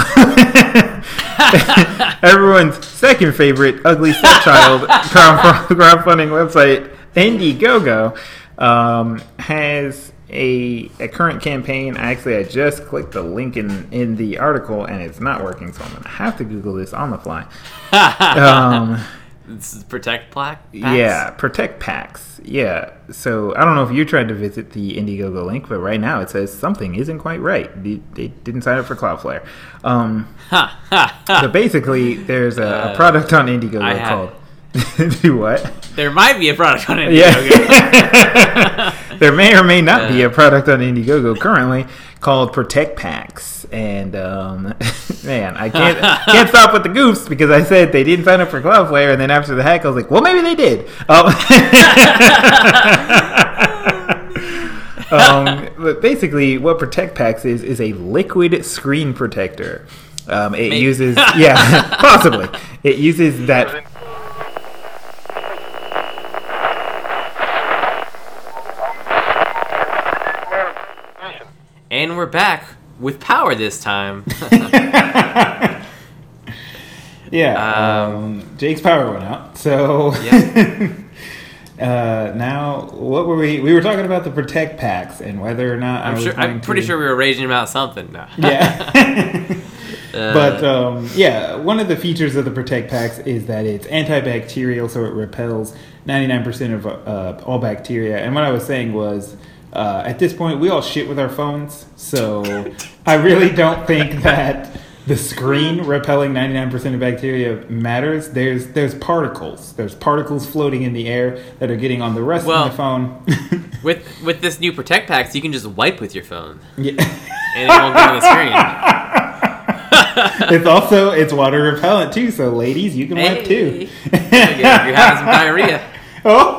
Everyone's second favorite ugly stepchild crowdfunding website, Indiegogo, um, has a, a current campaign. Actually, I just clicked the link in, in the article and it's not working, so I'm going to have to Google this on the fly. Um, protect plaque. yeah, protect packs. Yeah. So I don't know if you tried to visit the Indiegogo link, but right now it says something isn't quite right. They, they didn't sign up for Cloudflare. Um, Ha, ha, ha. but basically, there's a, Uh, product on Indiegogo I called. Do what? There might be a product on it. Yeah. there may or may not be Uh. a product on Indiegogo currently called Protect Packs, and um, man, I can't can't stop with the goofs because I said they didn't sign up for Cloudflare, and then after the hack, I was like, well, maybe they did. Um, um, but basically, what Protect Packs is is a liquid screen protector. Um, it Maybe. uses, yeah, possibly. It uses that and we're back with power this time. Yeah, Um, um, Jake's power went out. So Yeah. uh, now, what were we? We were talking about the protect packs and whether or not I'm sure. I'm pretty to- sure we were raging about something. No. Yeah. Uh, but um, yeah, one of the features of the protect packs is that it's antibacterial, so it repels 99% of uh, all bacteria. And what I was saying was. Uh, at this point, we all shit with our phones, so I really don't think that the screen repelling 99% of bacteria matters. There's there's particles. There's particles floating in the air that are getting on the rest Well- of the phone. With with this new Protect Packs, you can just wipe with your phone, Yeah. and it won't get on the screen. it's also it's water repellent too, so ladies, you can wipe too. Hey. You're, you're having some diarrhea. oh,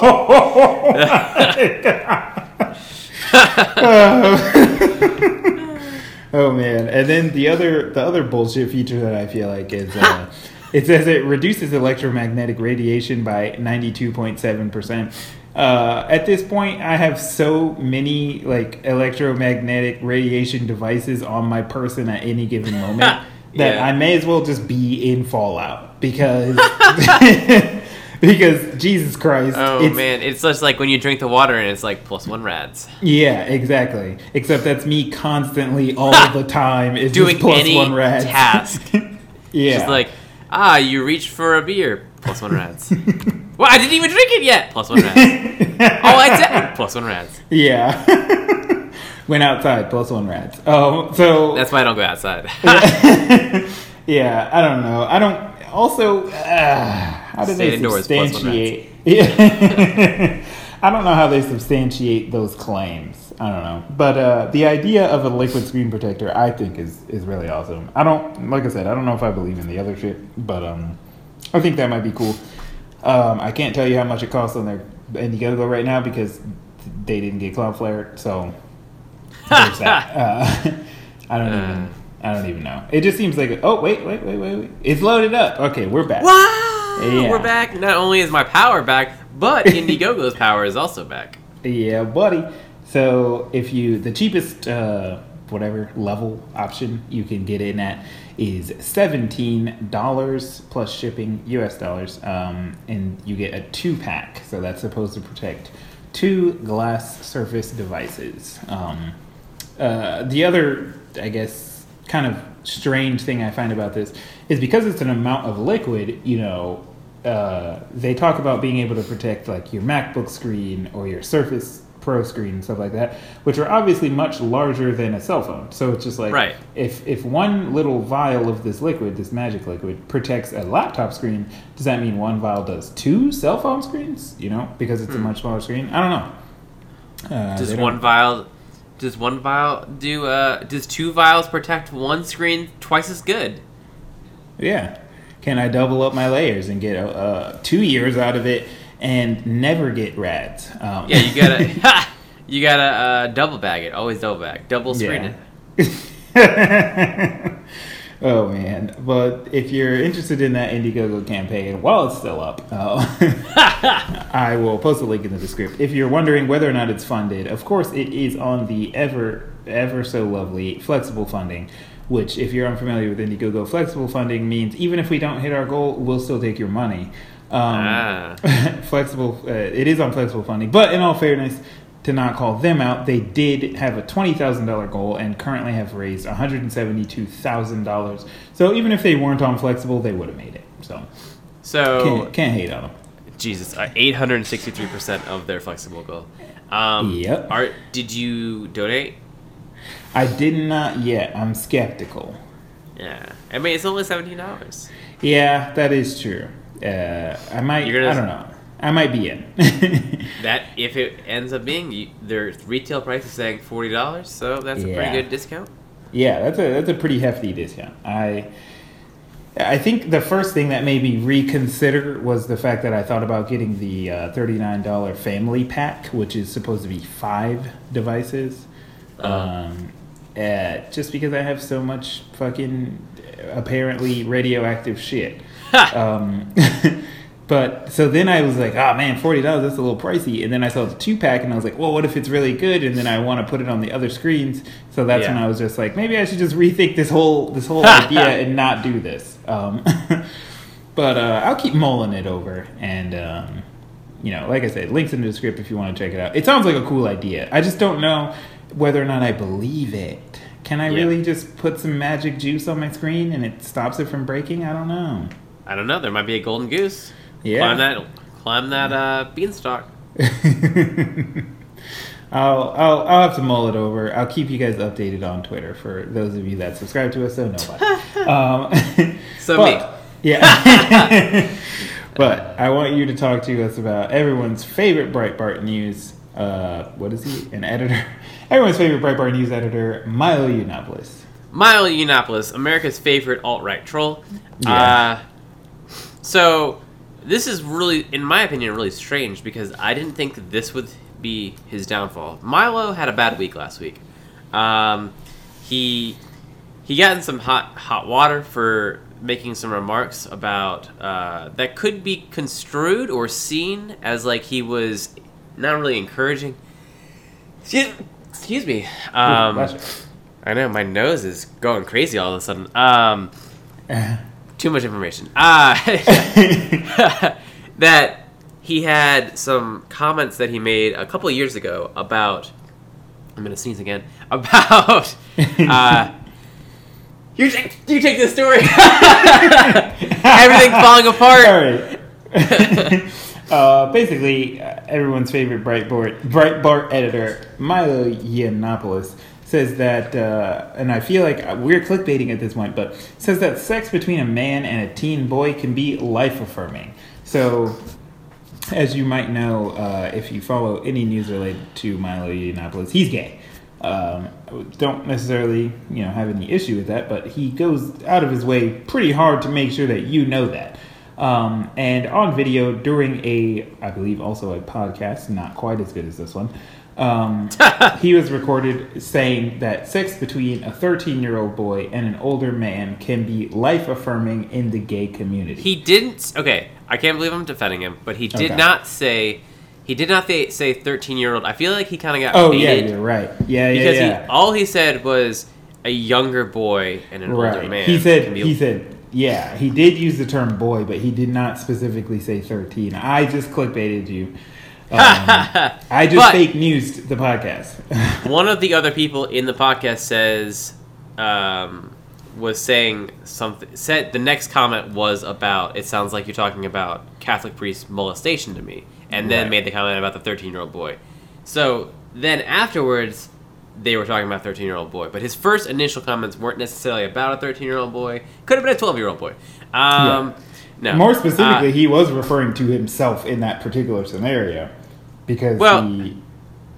oh man! And then the other the other bullshit feature that I feel like is uh, it says it reduces electromagnetic radiation by ninety two point seven percent. Uh, at this point, I have so many like electromagnetic radiation devices on my person at any given moment that Yeah. I may as well just be in Fallout because because Jesus Christ, Oh it's- man, it's just like when you drink the water and it's like plus one rads. yeah, exactly. Except that's me constantly all the time is Doing just plus any one rad task. yeah, Just like, ah, you reached for a beer, plus one rads. well, I didn't even drink it yet, plus one rads. oh, I did, plus one rads. yeah. Went outside, plus one rads. Oh, so That's why I don't go outside. yeah, I don't know. I don't. Also, uh, how do Stay they indoors, plus one substantiate? Yeah. I don't know how they substantiate those claims. I don't know, but uh, the idea of a liquid screen protector, I think, is is really awesome. I don't, like I said, I don't know if I believe in the other shit, but um, I think that might be cool. Um, I can't tell you how much it costs on their Indiegogo right now because they didn't get Cloudflare, so there's that. Uh, I don't even. I don't even know. It just seems like. Oh wait, wait, wait, wait, wait. It's loaded up. Okay, we're back. wow, Yeah. we're back. Not only is my power back, but Indiegogo's power is also back. Yeah, buddy. So if you the cheapest uh, whatever level option you can get in at is seventeen dollars plus shipping U.S. dollars, um, and you get a two pack. So that's supposed to protect two glass surface devices. Um, uh, the other, I guess, kind of strange thing I find about this is because it's an amount of liquid, you know, uh, they talk about being able to protect like your MacBook screen or your Surface Pro screen and stuff like that, which are obviously much larger than a cell phone. So it's just like Right. if if one little vial of this liquid, this magic liquid, protects a laptop screen, does that mean one vial does two cell phone screens? You know, because it's a much smaller screen. I don't know. Uh, Does one vial? Does one vial do? Uh, does two vials protect one screen twice as good? Yeah. Can I double up my layers and get uh, two years out of it and never get rads? Um, Yeah, you gotta. You gotta uh, double bag it. Always double bag. Double screen it. oh man! But if you're interested in that Indiegogo campaign, while it's still up, uh, I will post a link in the description. If you're wondering whether or not it's funded, of course it is on the ever ever so lovely flexible funding. Which, if you're unfamiliar with Indiegogo, flexible funding means even if we don't hit our goal, we'll still take your money. Um, Ah. flexible, uh, it is on flexible funding, but in all fairness, to not call them out, they did have a twenty thousand dollar goal and currently have raised one hundred and seventy two thousand dollars. So even if they weren't on flexible, they would have made it. So So can't, can't hate on them. Jesus, uh, eight hundred and sixty-three percent of their flexible goal. Um, Yep. Are did you donate? I did not yet. I'm skeptical. Yeah, I mean it's only seventeen dollars. Yeah, that is true. Uh, I might. I don't know. I might be in. That if it ends up being you, their retail price is saying forty dollars, so that's a pretty good discount. Yeah, that's a that's a pretty hefty discount. I I think the first thing that made me reconsider was the fact that I thought about getting the uh, thirty nine dollar family pack, which is supposed to be five devices. Uh-huh. Um, uh, just because I have so much fucking apparently radioactive shit. um, but so then I was like, oh man, forty dollars that's a little pricey. And then I saw the two pack, and I was like, well, what if it's really good? And then I want to put it on the other screens. So that's when I was just like, maybe I should just rethink this whole this whole idea and not do this. Um, but uh, I'll keep mulling it over, and um, you know, like I said, links in the description if you want to check it out. It sounds like a cool idea. I just don't know whether or not I believe it. Can I Yeah. really just put some magic juice on my screen and it stops it from breaking? I don't know. I don't know. There might be a golden goose. Yeah. Climb that. Climb that uh, beanstalk. I'll, I'll I'll have to mull it over. I'll keep you guys updated on Twitter for those of you that subscribe to us. So it. um, So but- Yeah. but I want you to talk to us about everyone's favorite Breitbart news. Uh, what is he? An editor. Everyone's favorite Breitbart news editor, Milo Yiannopoulos. Milo Yiannopoulos, America's favorite alt right troll. Yeah. Uh, so this is really, in my opinion, really strange because I didn't think this would be his downfall. Milo had a bad week last week. Um, he he got in some hot hot water for making some remarks about uh, that could be construed or seen as like he was not really encouraging. Excuse, excuse me. Um. I know my nose is going crazy all of a sudden. Um, too much information. Uh, that he had some comments that he made a couple of years ago about. I'm gonna sneeze again. About. Uh, you take you take this story. Everything falling apart. Sorry. Uh, basically, uh, everyone's favorite Breitbart, Breitbart editor, Milo Yiannopoulos, says that, uh, and I feel like we're clickbaiting at this point, but says that sex between a man and a teen boy can be life affirming. So, as you might know, uh, if you follow any news related to Milo Yiannopoulos, he's gay. Um, don't necessarily, you know, have any issue with that, but he goes out of his way pretty hard to make sure that you know that. Um, and on video during a, I believe, also a podcast, not quite as good as this one, um, he was recorded saying that sex between a 13 year old boy and an older man can be life affirming in the gay community. He didn't. Okay, I can't believe I'm defending him, but he did Okay. not say. He did not say, say 13 year old. I feel like he kind of got oh, yeah, you're right. Yeah, yeah, because yeah. he all he said was a younger boy and an older man. He said, be- he said, yeah, he did use the term boy, but he did not specifically say 13. I just clickbaited you. Um, I just But- fake news the podcast. One of the other people in the podcast says um, was saying something. Said the next comment was about. It sounds like you're talking about Catholic priest molestation to me, and then Right. made the comment about the 13 year old boy. So then afterwards, they were talking about 13 year old boy. But his first initial comments weren't necessarily about a 13 year old boy. Could have been a 12 year old boy. Um, No. More specifically, Uh, he was referring to himself in that particular scenario because Well, he.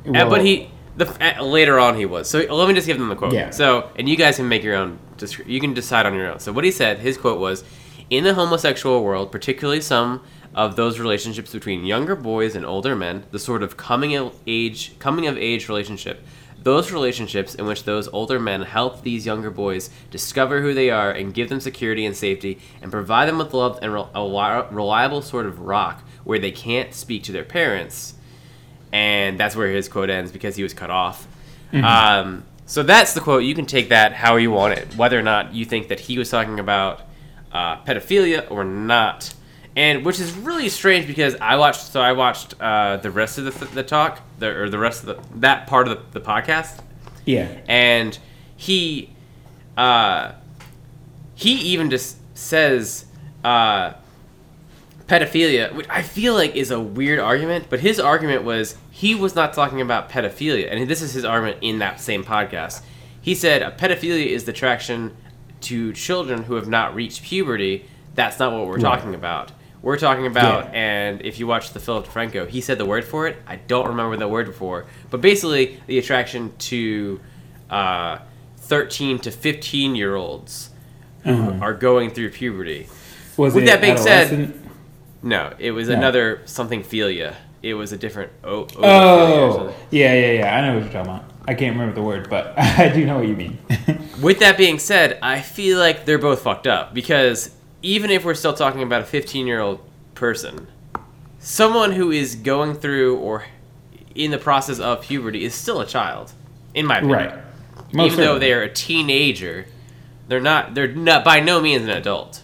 Uh, well, but he the uh, later on he was. So let me just give them the quote. Yeah. So and you guys can make your own. You can decide on your own. So what he said, his quote was, "In the homosexual world, particularly some of those relationships between younger boys and older men, the sort of coming of age coming of age relationship." Those relationships in which those older men help these younger boys discover who they are and give them security and safety and provide them with love and a reliable sort of rock where they can't speak to their parents and that's where his quote ends because he was cut off. Um, so that's the quote. You can take that how you want it, whether or not you think that he was talking about uh, pedophilia or not. And which is really strange because I watched. So I watched uh, the rest of the, the talk, the, or the rest of the, that part of the, the podcast, yeah, and he uh, he even just says uh, pedophilia, which I feel like is a weird argument. But his argument was he was not talking about pedophilia, and this is his argument in that same podcast. He said a pedophilia is the attraction to children who have not reached puberty. That's not what we're Right. talking about. We're talking about, Yeah. and if you watch the Philip DeFranco, he said the word for it. I don't remember the word for, but basically the attraction to uh, 13 to 15 year olds who Mhm. are going through puberty. was With it that being said- No, it was No. another something philia. It was a different o- Oh, yeah, yeah, yeah. I know what you're talking about. I can't remember the word, but I do know what you mean. With that being said, I feel like they're both fucked up because even if we're still talking about a 15 year old person, someone who is going through or in the process of puberty is still a child, in my opinion. right. Most even though they are a teenager, they're not. They're not by no means an adult.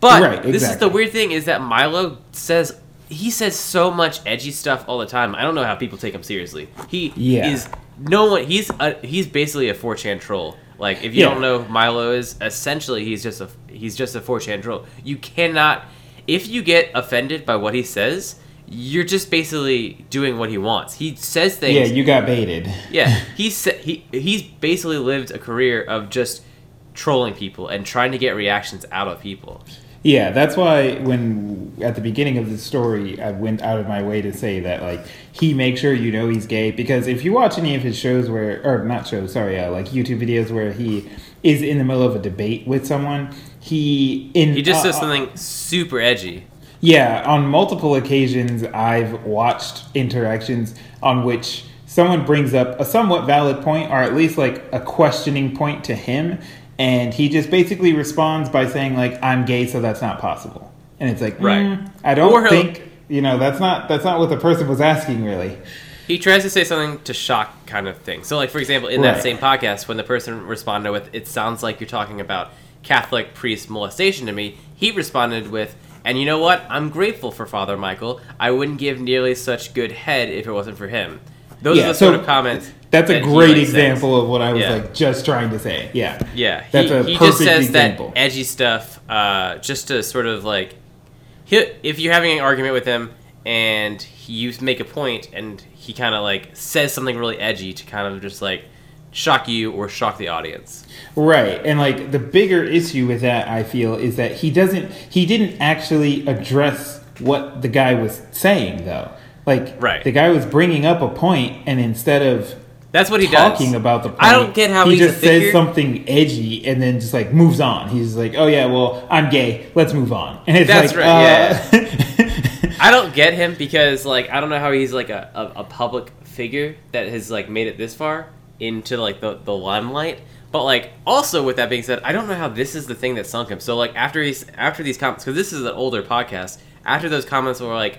But Right, this is the weird thing: is that Milo says he says so much edgy stuff all the time. I don't know how people take him seriously. He Yeah. is no one. He's a, he's basically a 4chan troll. Like if you Yeah. don't know who Milo is, essentially he's just a he's just a 4chan troll. You cannot if you get offended by what he says, you're just basically doing what he wants. He says things. Yeah, you got baited. Yeah, he said he he's basically lived a career of just trolling people and trying to get reactions out of people. Yeah, that's why when at the beginning of the story, I went out of my way to say that like he makes sure you know he's gay because if you watch any of his shows where or not shows, sorry, uh, like YouTube videos where he is in the middle of a debate with someone, he in He just uh, says something super edgy. Yeah, on multiple occasions, I've watched interactions on which someone brings up a somewhat valid point, or at least like a questioning point to him, and he just basically responds by saying like, "I'm gay, so that's not possible." And it's like, Right. mm, I don't think you know that's not that's not what the person was asking really. He tries to say something to shock kind of thing. So, like for example, in that Right. same podcast, when the person responded with, "It sounds like you're talking about Catholic priest molestation to me," he responded with, "And you know what? I'm grateful for Father Michael. I wouldn't give nearly such good head if it wasn't for him." Those Yeah, are the so sort of comments. That's a that great like, example says. of what I was Yeah. like just trying to say. Yeah, Yeah, That's he, a he just perfect says example. that edgy stuff uh, just to sort of like, if you're having an argument with him and he, you make a point and he kind of like says something really edgy to kind of just like shock you or shock the audience. Right. And like the bigger issue with that I feel is that he doesn't he didn't actually address what the guy was saying though. Like Right. the guy was bringing up a point and instead of That's what he talking does. about the point, I don't get how he just says something edgy and then just like moves on. He's like, "Oh yeah, well, I'm gay. Let's move on." And it's That's like, right, uh, I don't get him because like I don't know how he's like a, a, a public figure that has like made it this far into like the, the limelight. But like also with that being said, I don't know how this is the thing that sunk him. So like after he's after these comments because this is an older podcast. After those comments were like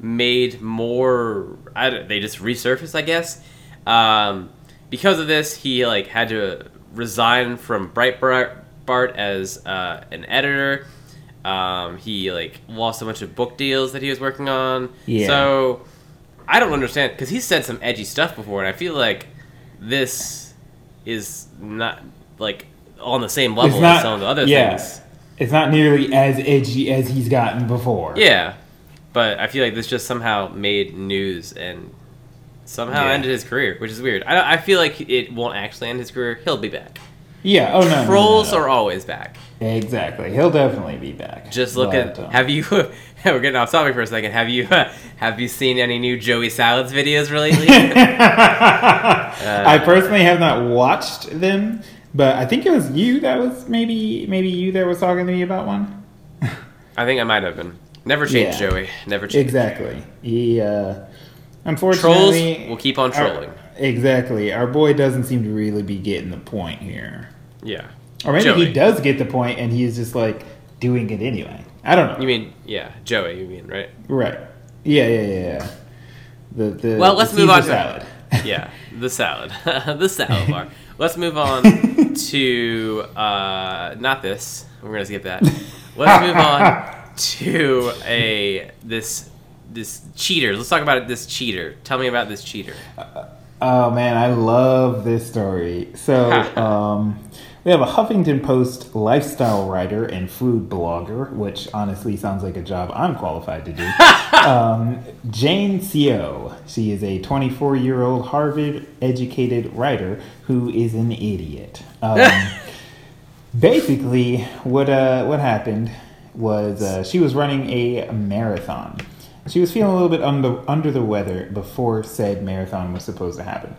made more, I don't, they just resurfaced, I guess. Um, because of this, he like had to resign from Breitbart as uh, an editor. Um, he like lost a bunch of book deals that he was working on. Yeah. So I don't understand because he said some edgy stuff before, and I feel like this is not like on the same level not as some of the other yeah, things. It's not nearly as edgy as he's gotten before. Yeah, but I feel like this just somehow made news and somehow Yeah. ended his career, which is weird. I, I feel like it won't actually end his career. He'll be back. Yeah, oh no. no, no, Trolls no. are always back. Exactly. He'll definitely be back. Just look But, at. um, Have you? we're getting off topic for a second. Have you? have you seen any new Joey Salads videos lately? I personally have not watched them, but I think it was you that was maybe maybe you that was talking to me about one. I think I might have been. Never change, Yeah. Joey. Never change. Exactly. He uh Trolls unfortunately will keep on our- trolling. exactly. Our boy doesn't seem to really be getting the point here. Yeah. Or maybe Joey. he does get the point and he's just like doing it anyway. I don't know. You mean yeah, Joey? You mean right? right. Yeah, yeah, yeah, yeah. The, the, Well, let's move on to- salad. yeah, the salad, the salad bar. Let's move on to uh, not this. We're gonna skip that. Let's move on to a this this cheater. Let's talk about. This cheater. Tell me about this cheater. Oh man, I love this story. So, um, we have a Huffington Post lifestyle writer and food blogger, which honestly sounds like a job I'm qualified to do. um, Jane Seo. She is a 24 year old Harvard educated writer who is an idiot. Um, basically, what uh, what happened was uh, she was running a marathon. She was feeling a little bit under under the weather before said marathon was supposed to happen.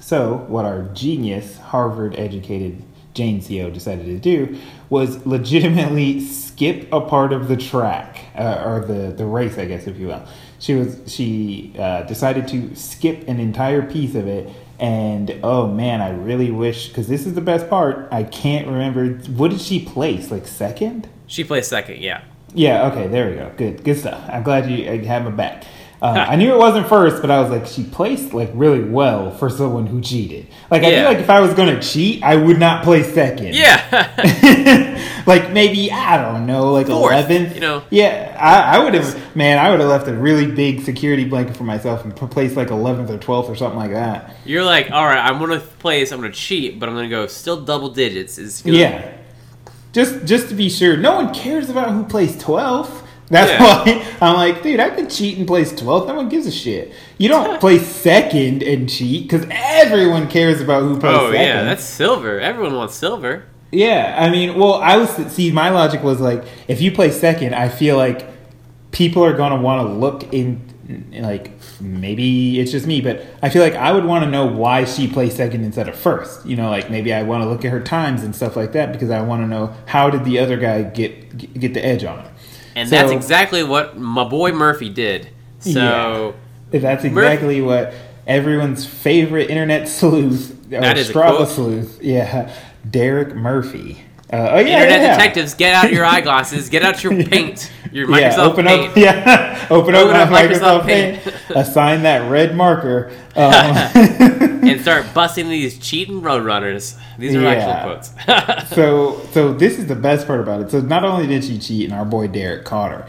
So, what our genius Harvard educated Jane Seo decided to do was legitimately skip a part of the track uh, or the the race, I guess, if you will. She was she uh, decided to skip an entire piece of it, and oh man, I really wish because this is the best part. I can't remember what did she place like second. She plays second. Yeah. Yeah, okay, there we go. Good, good stuff. I'm glad you had have my back. Uh, I knew it wasn't first, but I was like, she placed like really well for someone who cheated. Like, I Yeah. feel like if I was gonna cheat, I would not place second. Yeah. like maybe I don't know, like eleventh. you know. Yeah, I, I would have. Man, I would have left a really big security blanket for myself and placed like eleventh or twelfth or something like that. You're like, all right, I'm gonna place. I'm gonna cheat, but I'm gonna go still double digits. Is Yeah. Just just to be sure, no one cares about who plays twelfth. That's Yeah. why I'm like, dude, I can cheat and place 12th. No one gives a shit. You don't play second and cheat because everyone cares about who plays Oh second. yeah, that's silver. Everyone wants silver. Yeah, I mean, well, I was see my logic was like if you play second, I feel like people are going to want to look in like maybe it's just me, but I feel like I would want to know why she placed second instead of first. You know, like maybe I want to look at her times and stuff like that because I want to know how did the other guy get get the edge on her. And So- that's exactly what my boy Murphy did. So If that's exactly what everyone's favorite internet sleuth or That is Strava sleuth, yeah, Derek Murphy. Uh, oh yeah, internet yeah, yeah. detectives, get out your eyeglasses, get out your paint, your Microsoft yeah, open Paint. up, yeah, open, up, Open up my Microsoft Microsoft Paint, Paint. assign that red marker. Um, and start busting these cheating roadrunners. These are Yeah. actual quotes. so, so this is the best part about it. So, not only did she cheat, and our boy Derek caught her,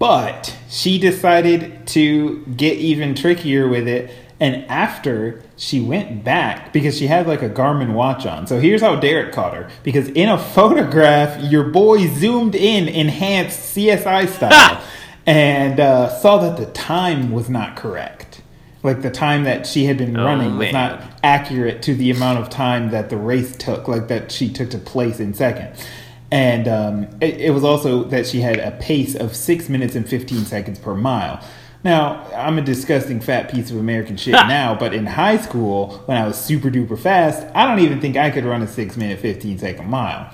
but she decided to get even trickier with it. And after she went back because she had like a Garmin watch on. So here's how Derek caught her. Because in a photograph, your boy zoomed in, enhanced CSI style, and uh, saw that the time was not correct. Like the time that she had been Oh, running was not accurate to the amount of time that the race took, like that she took to place in second. And um, it, it was also that she had a pace of six minutes and 15 seconds per mile. Now, I'm a disgusting fat piece of American shit now, but in high school, when I was super duper fast, I don't even think I could run a six minute, 15 second mile.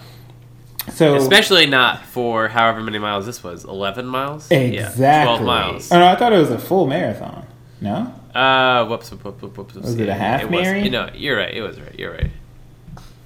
So, Especially not for however many miles this was. 11 miles? exactly. Yeah, 12 miles. Oh, no, I thought it was a full marathon. No? Uh, whoops, whoops, whoops, whoops. Was it a yeah, half was- Mary? No, you're right. It was right. You're right.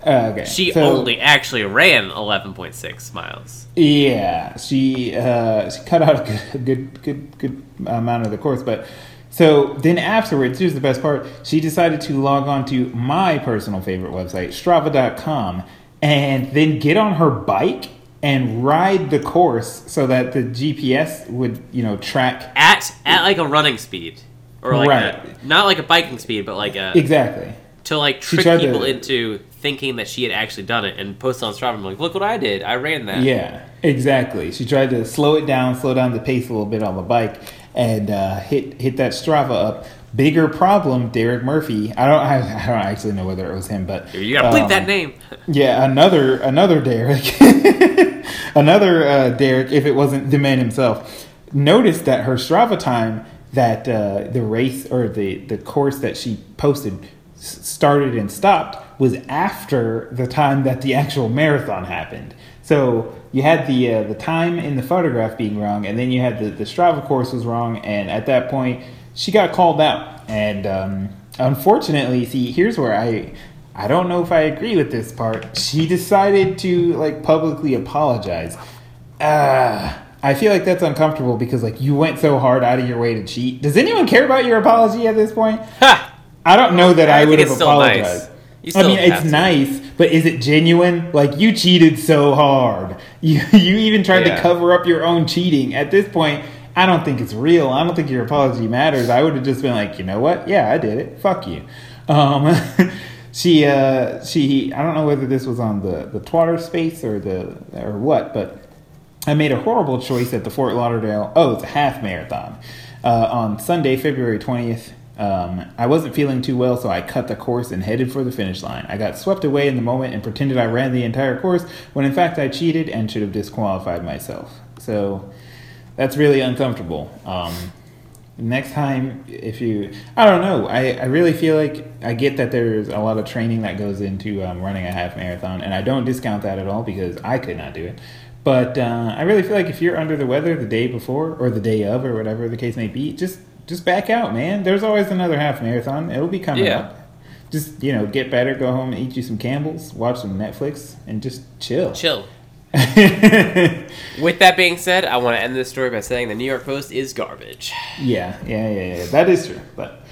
Uh, okay. She So- only actually ran 11.6 miles. Yeah, she uh, she cut out a good, good good good amount of the course, but so then afterwards, here's the best part. She decided to log on to my personal favorite website, Strava.com, and then get on her bike and ride the course so that the GPS would you know track At at like a running speed. Or like Right. a, not like a biking speed, but like a exactly. to like trick people to- into thinking that she had actually done it and post on Strava and be like, look what I did. I ran that. Yeah, exactly. She tried to slow it down, slow down the pace a little bit on the bike, and uh, hit hit that Strava up. Bigger problem, Derek Murphy. I don't. I, I don't actually know whether it was him, but You gotta bleep um, that name. Yeah, another another Derek, another uh, Derek. If it wasn't the man himself, noticed that her Strava time, that uh, the race or the the course that she posted s- started and stopped was after the time that the actual marathon happened. So you had the uh, the time in the photograph being wrong, and then you had the the Strava course was wrong, and at that point she got called out. And um, unfortunately, see, here's where I I don't know if I agree with this part. She decided to like publicly apologize. Uh, I feel like that's uncomfortable because like you went so hard out of your way to cheat. Does anyone care about your apology at this point? Ha! I don't know that I, I would have apologized. nice. I mean, it's to. nice, but is it genuine? Like you cheated so hard. You you even tried Yeah. to cover up your own cheating. At this point, I don't think it's real. I don't think your apology matters. I would have just been like, you know what? Yeah, I did it. Fuck you. Um, she uh, she. I don't know whether this was on the the Twitter space or the or what, but I made a horrible choice at the Fort Lauderdale. Oh, it's a half marathon uh, on Sunday, February twentieth. Um, I wasn't feeling too well, so I cut the course and headed for the finish line. I got swept away in the moment and pretended I ran the entire course when in fact I cheated and should have disqualified myself. So that's really uncomfortable. Um, next time, if you, I don't know, I, I really feel like I get that there's a lot of training that goes into um, running a half marathon, and I don't discount that at all because I could not do it. But uh, I really feel like if you're under the weather the day before or the day of or whatever the case may be, just just back out, man. There's always another half marathon. It'll be coming Yeah. up. Just you know, get better, go home and eat you some Campbell's, watch some Netflix, and just chill. Chill. With that being said, I want to end this story by saying the New York Post is garbage. Yeah, yeah, yeah, yeah. That is true. But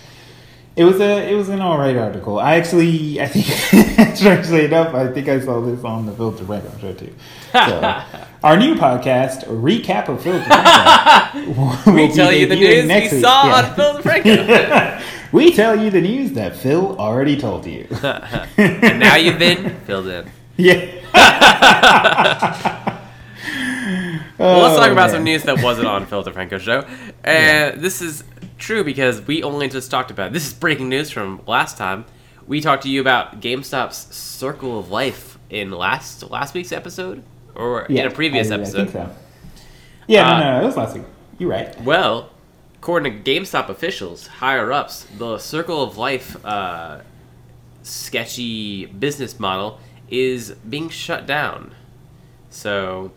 it was a it was an all right article. I actually I think strangely enough, I think I saw this on the Phil DeFranco show too. So our new podcast, recap of Filter Rank. We tell you the news we saw on Phil DeFranco. we tell you the news that Phil already told you. and now you've been filled in. Yeah. Well, let's oh, talk Oh, about man. some news that wasn't on Phil DeFranco show. And this is true because we only just talked about this is breaking news from last time. We talked to you about GameStop's Circle of Life in last last week's episode or in a previous I, episode. I think so. Yeah, Uh, no, no, no, it was last week. You're right. Well, according to GameStop officials, higher ups, the Circle of Life uh, sketchy business model is being shut down. So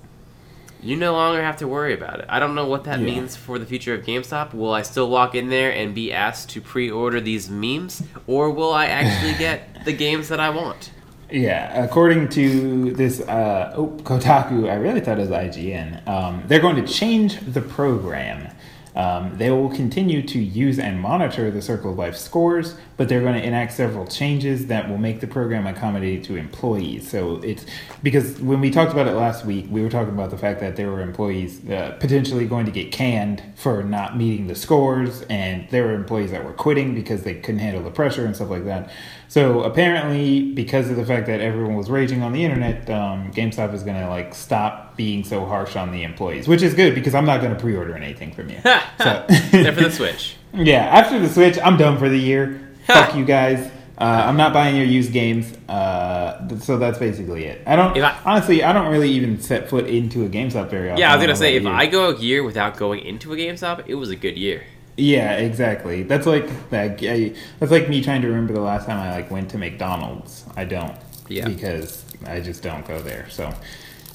you no longer have to worry about it. I don't know what that Yeah. means for the future of GameStop. Will I still walk in there and be asked to pre-order these memes, or will I actually get the games that I want? Yeah, according to this uh, oh, Kotaku, I really thought it was IGN. Um, they're going to change the program. Um, they will continue to use and monitor the Circle of Life scores, but they're going to enact several changes that will make the program accommodating to employees. So it's because when we talked about it last week, we were talking about the fact that there were employees uh, potentially going to get canned for not meeting the scores, and there were employees that were quitting because they couldn't handle the pressure and stuff like that. So apparently, because of the fact that everyone was raging on the internet, um, GameStop is going to like stop being so harsh on the employees, which is good because I'm not going to pre-order anything from you. so, Except for the Switch. yeah, after the Switch, I'm done for the year. Fuck you guys. Uh, I'm not buying your used games. Uh, so that's basically it. I don't I- honestly. I don't really even set foot into a GameStop very often. Yeah, I was gonna say if about I go a year without going into a GameStop, it was a good year. Yeah, exactly. That's like that. I, that's like me trying to remember the last time I like went to McDonald's. I don't. Yeah. Because I just don't go there. So uh,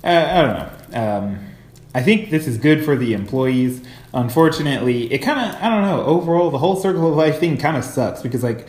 I don't know. Um, I think this is good for the employees. Unfortunately, it kind of I don't know. Overall, the whole circle of life thing kind of sucks because like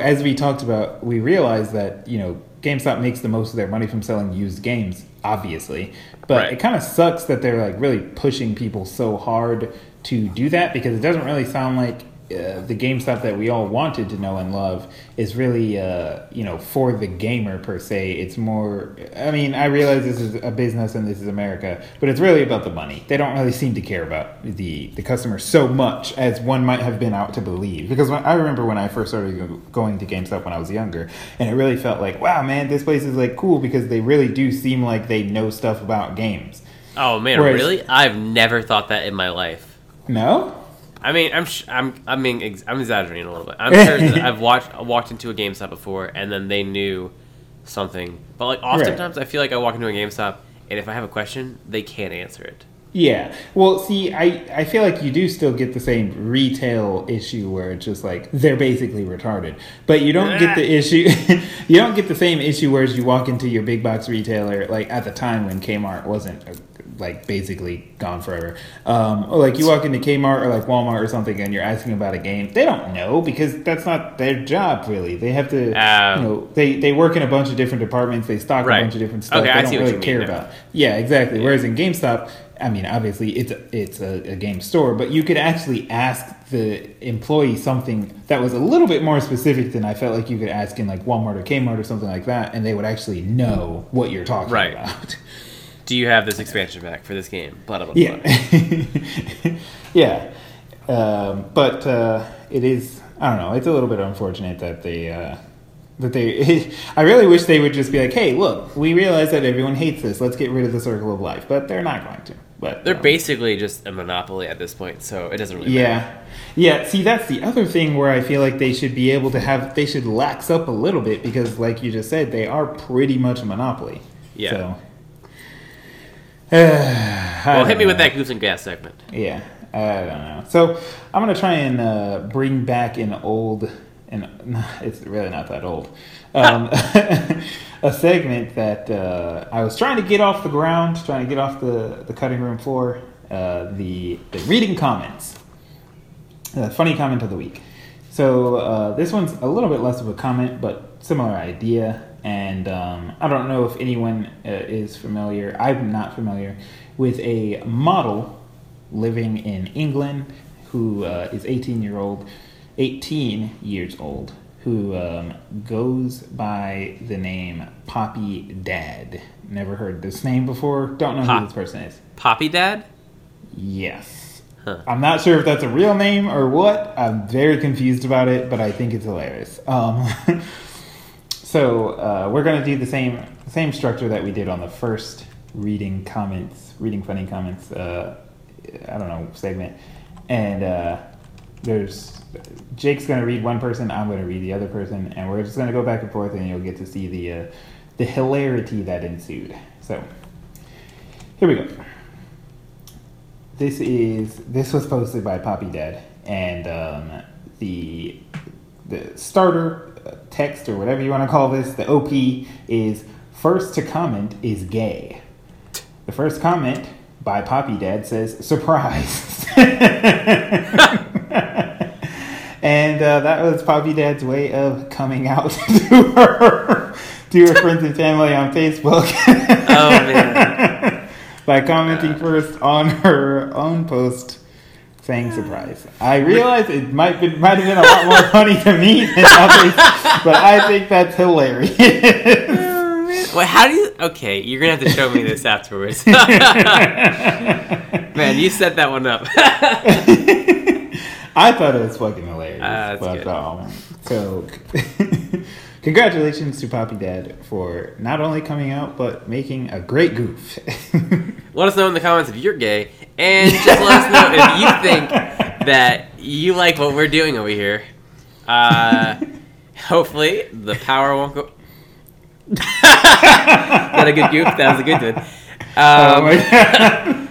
as we talked about, we realized that you know GameStop makes the most of their money from selling used games, obviously. But Right. it kind of sucks that they're like really pushing people so hard to do that because it doesn't really sound like uh, the GameStop that we all wanted to know and love is really, uh, you know, for the gamer per se. It's more. I mean, I realize this is a business and this is America, but it's really about the money. They don't really seem to care about the the customer so much as one might have been out to believe. Because when, I remember when I first started going to GameStop when I was younger, and it really felt like, wow, man, this place is like cool because they really do seem like they know stuff about games. Oh man, Whereas- really? I've never thought that in my life. No. I mean, I'm sh- I'm I mean ex- I'm exaggerating a little bit. I'm sure I've watched walked into a GameStop before and then they knew something. But like oftentimes I feel like I walk into a GameStop and if I have a question, they can't answer it. Yeah. Well, see, I, I feel like you do still get the same retail issue where it's just like they're basically retarded. But you don't get the issue you don't get the same issue whereas you walk into your big box retailer like at the time when Kmart wasn't uh, like basically gone forever. Um, or like you walk into Kmart or like Walmart or something and you're asking about a game. They don't know because that's not their job really. They have to Um, you know they, they work in a bunch of different departments, they stock Right. a bunch of different stuff. Okay, they I don't really you mean care now. about. Yeah, exactly. Whereas in GameStop, I mean, obviously it's a, it's a, a game store, but you could actually ask the employee something that was a little bit more specific than I felt like you could ask in like Walmart or Kmart or something like that, and they would actually know what you're talking Right. about. Do you have this expansion pack for this game? Blah blah blah. Yeah, yeah. Um, but uh, it is. I don't know. It's a little bit unfortunate that they. Uh, that they, I really wish they would just be like, "Hey, look, we realize that everyone hates this. Let's get rid of the circle of life." But they're not going to. But They're um, basically just a monopoly at this point, so it doesn't really matter. Yeah. Yeah, see that's the other thing where I feel like they should be able to have they should lax up a little bit because like you just said, they are pretty much a monopoly. Yeah. So Well, hit me with that goose and gas segment. Yeah. I don't know. So I'm gonna try and uh, bring back an old and it's really not that old. Um, a segment that uh, I was trying to get off the ground, trying to get off the, the cutting room floor. Uh, the, the reading comments. Uh, funny comment of the week. So uh, this one's a little bit less of a comment, but similar idea. And um, I don't know if anyone uh, is familiar. I'm not familiar with a model living in England who uh, is 18 year old, 18 years old, who um, goes by the name Poppy Dad. Never heard this name before. Don't know Pop- who this person is. Poppy Dad? Yes. Huh. I'm not sure if that's a real name or what. I'm very confused about it, but I think it's hilarious. Um, so uh, we're gonna do the same same structure that we did on the first reading comments, reading funny comments. Uh, I don't know segment, and uh, there's Jake's gonna read one person, I'm gonna read the other person, and we're just gonna go back and forth, and you'll get to see the uh, the hilarity that ensued. So here we go. This is this was posted by Poppy Dad, and um, the the starter text or whatever you want to call this, the OP is first to comment is gay. The first comment by Poppy Dad says surprise. and uh, that was Poppy Dad's way of coming out to her to her friends and family on Facebook. Oh man. by commenting first on her own post saying surprise. I realize it might be, might have been a lot more funny to me than others, but I think that's hilarious. Wait, how do you? Okay, you're gonna have to show me this afterwards. Man, you set that one up. I thought it was fucking hilarious. That's but, good. um, so, congratulations to Poppy Dad for not only coming out but making a great goof. let us know in the comments if you're gay, and just let us know if you think that you like what we're doing over here. Uh, hopefully, the power won't go. Got a good goof. That was a good one. Oh Um, my God.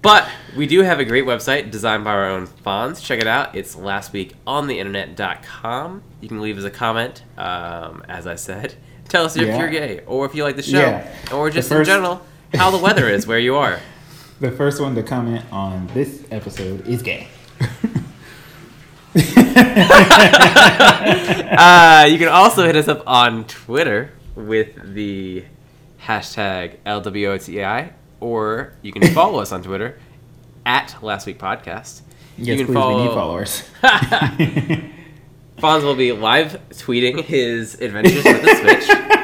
But we do have a great website designed by our own Fonz. Check it out. It's lastweekontheinternet.com. You can leave us a comment, um, as I said. Tell us if Yeah. you're gay, or if you like the show, Yeah. or just in general, how the weather is where you are. the first one to comment on this episode is gay. Uh, you can also hit us up on Twitter with the hashtag LWOTI, or you can follow us on Twitter at Last Week Podcast. Yes, you please, can we need follow followers. Fonz will be live tweeting his adventures with the Switch.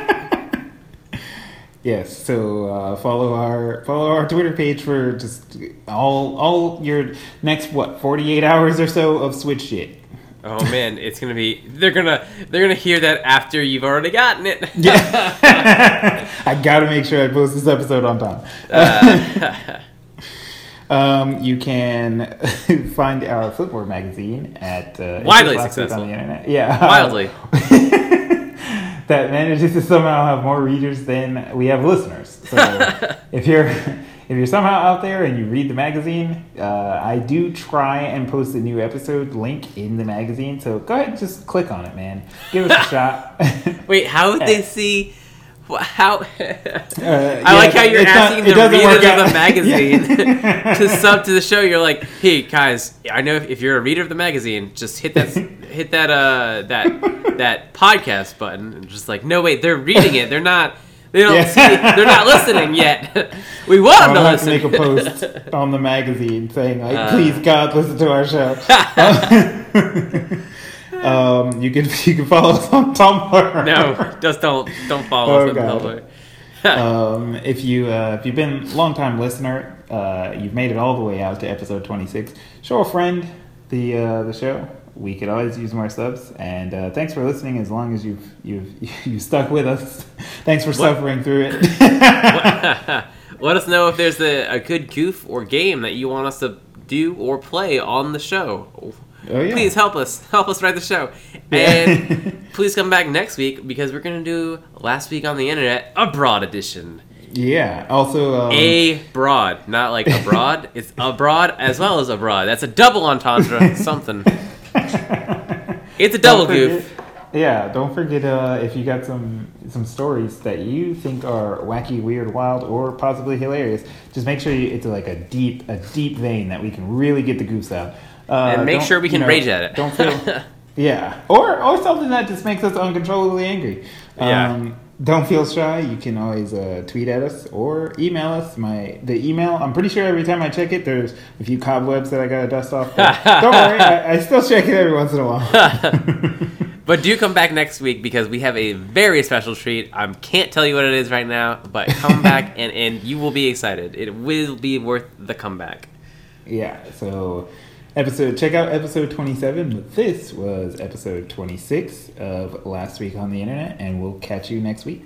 Yes, so uh, follow our follow our Twitter page for just all all your next what forty eight hours or so of Switch shit. Oh man, it's gonna be. They're gonna they're gonna hear that after you've already gotten it. Yeah, I gotta make sure I post this episode on time. Uh, Um, you can find our Flipboard magazine at uh, Widely it's just last week successful. on the internet. Yeah, Wildly. that manages to somehow have more readers than we have listeners. So if you're if you're somehow out there and you read the magazine, uh, I do try and post a new episode link in the magazine. So go ahead and just click on it, man. Give us a shot. Wait, how would they see? How? Uh, I like how you're it's not- asking the readers of the magazine to sub to the show. You're like, hey guys, I know if, if you're a reader of the magazine, just hit that hit that uh that that podcast button. And just like, no wait, they're reading it. They're not. They don't. Yeah. See, they're not listening yet. we want them to have to make a post on the magazine saying, like, Uh. "Please, God, listen to our show." Um, you can you can follow us on Tumblr. no, just don't don't follow Oh, us on God. Tumblr. um, if you uh, if you've been a long time listener, uh, you've made it all the way out to episode twenty six. Show a friend the uh, the show. We could always use more subs. And uh, thanks for listening. As long as you've you've you stuck with us. thanks for suffering through it. Let us know if there's a, a good goof or game that you want us to do or play on the show. Oh, yeah. Please help us. Help us write the show. And please come back next week because we're going to do Last Week on the Internet, a broad edition. yeah. Also, um, A broad, not like abroad. it's abroad as well as abroad. That's a double entendre, something. It's a double goof. Yeah, don't forget uh, if you got some some stories that you think are wacky, weird, wild, or possibly hilarious. Just make sure you, it's like a deep a deep vein that we can really get the goofs out. Uh, And make sure we you can rage at it. Don't feel. yeah, or or something that just makes us uncontrollably angry. Yeah. Um, don't feel shy. You can always uh, tweet at us or email us. My the email. I'm pretty sure every time I check it, there's a few cobwebs that I gotta dust off. but don't worry, I, I still check it every once in a while. But do come back next week because we have a very special treat. I can't tell you what it is right now, but come back and, and you will be excited. It will be worth the comeback. Yeah, so episode check out episode 27. But this was episode 26 of Last Week on the Internet, and we'll catch you next week.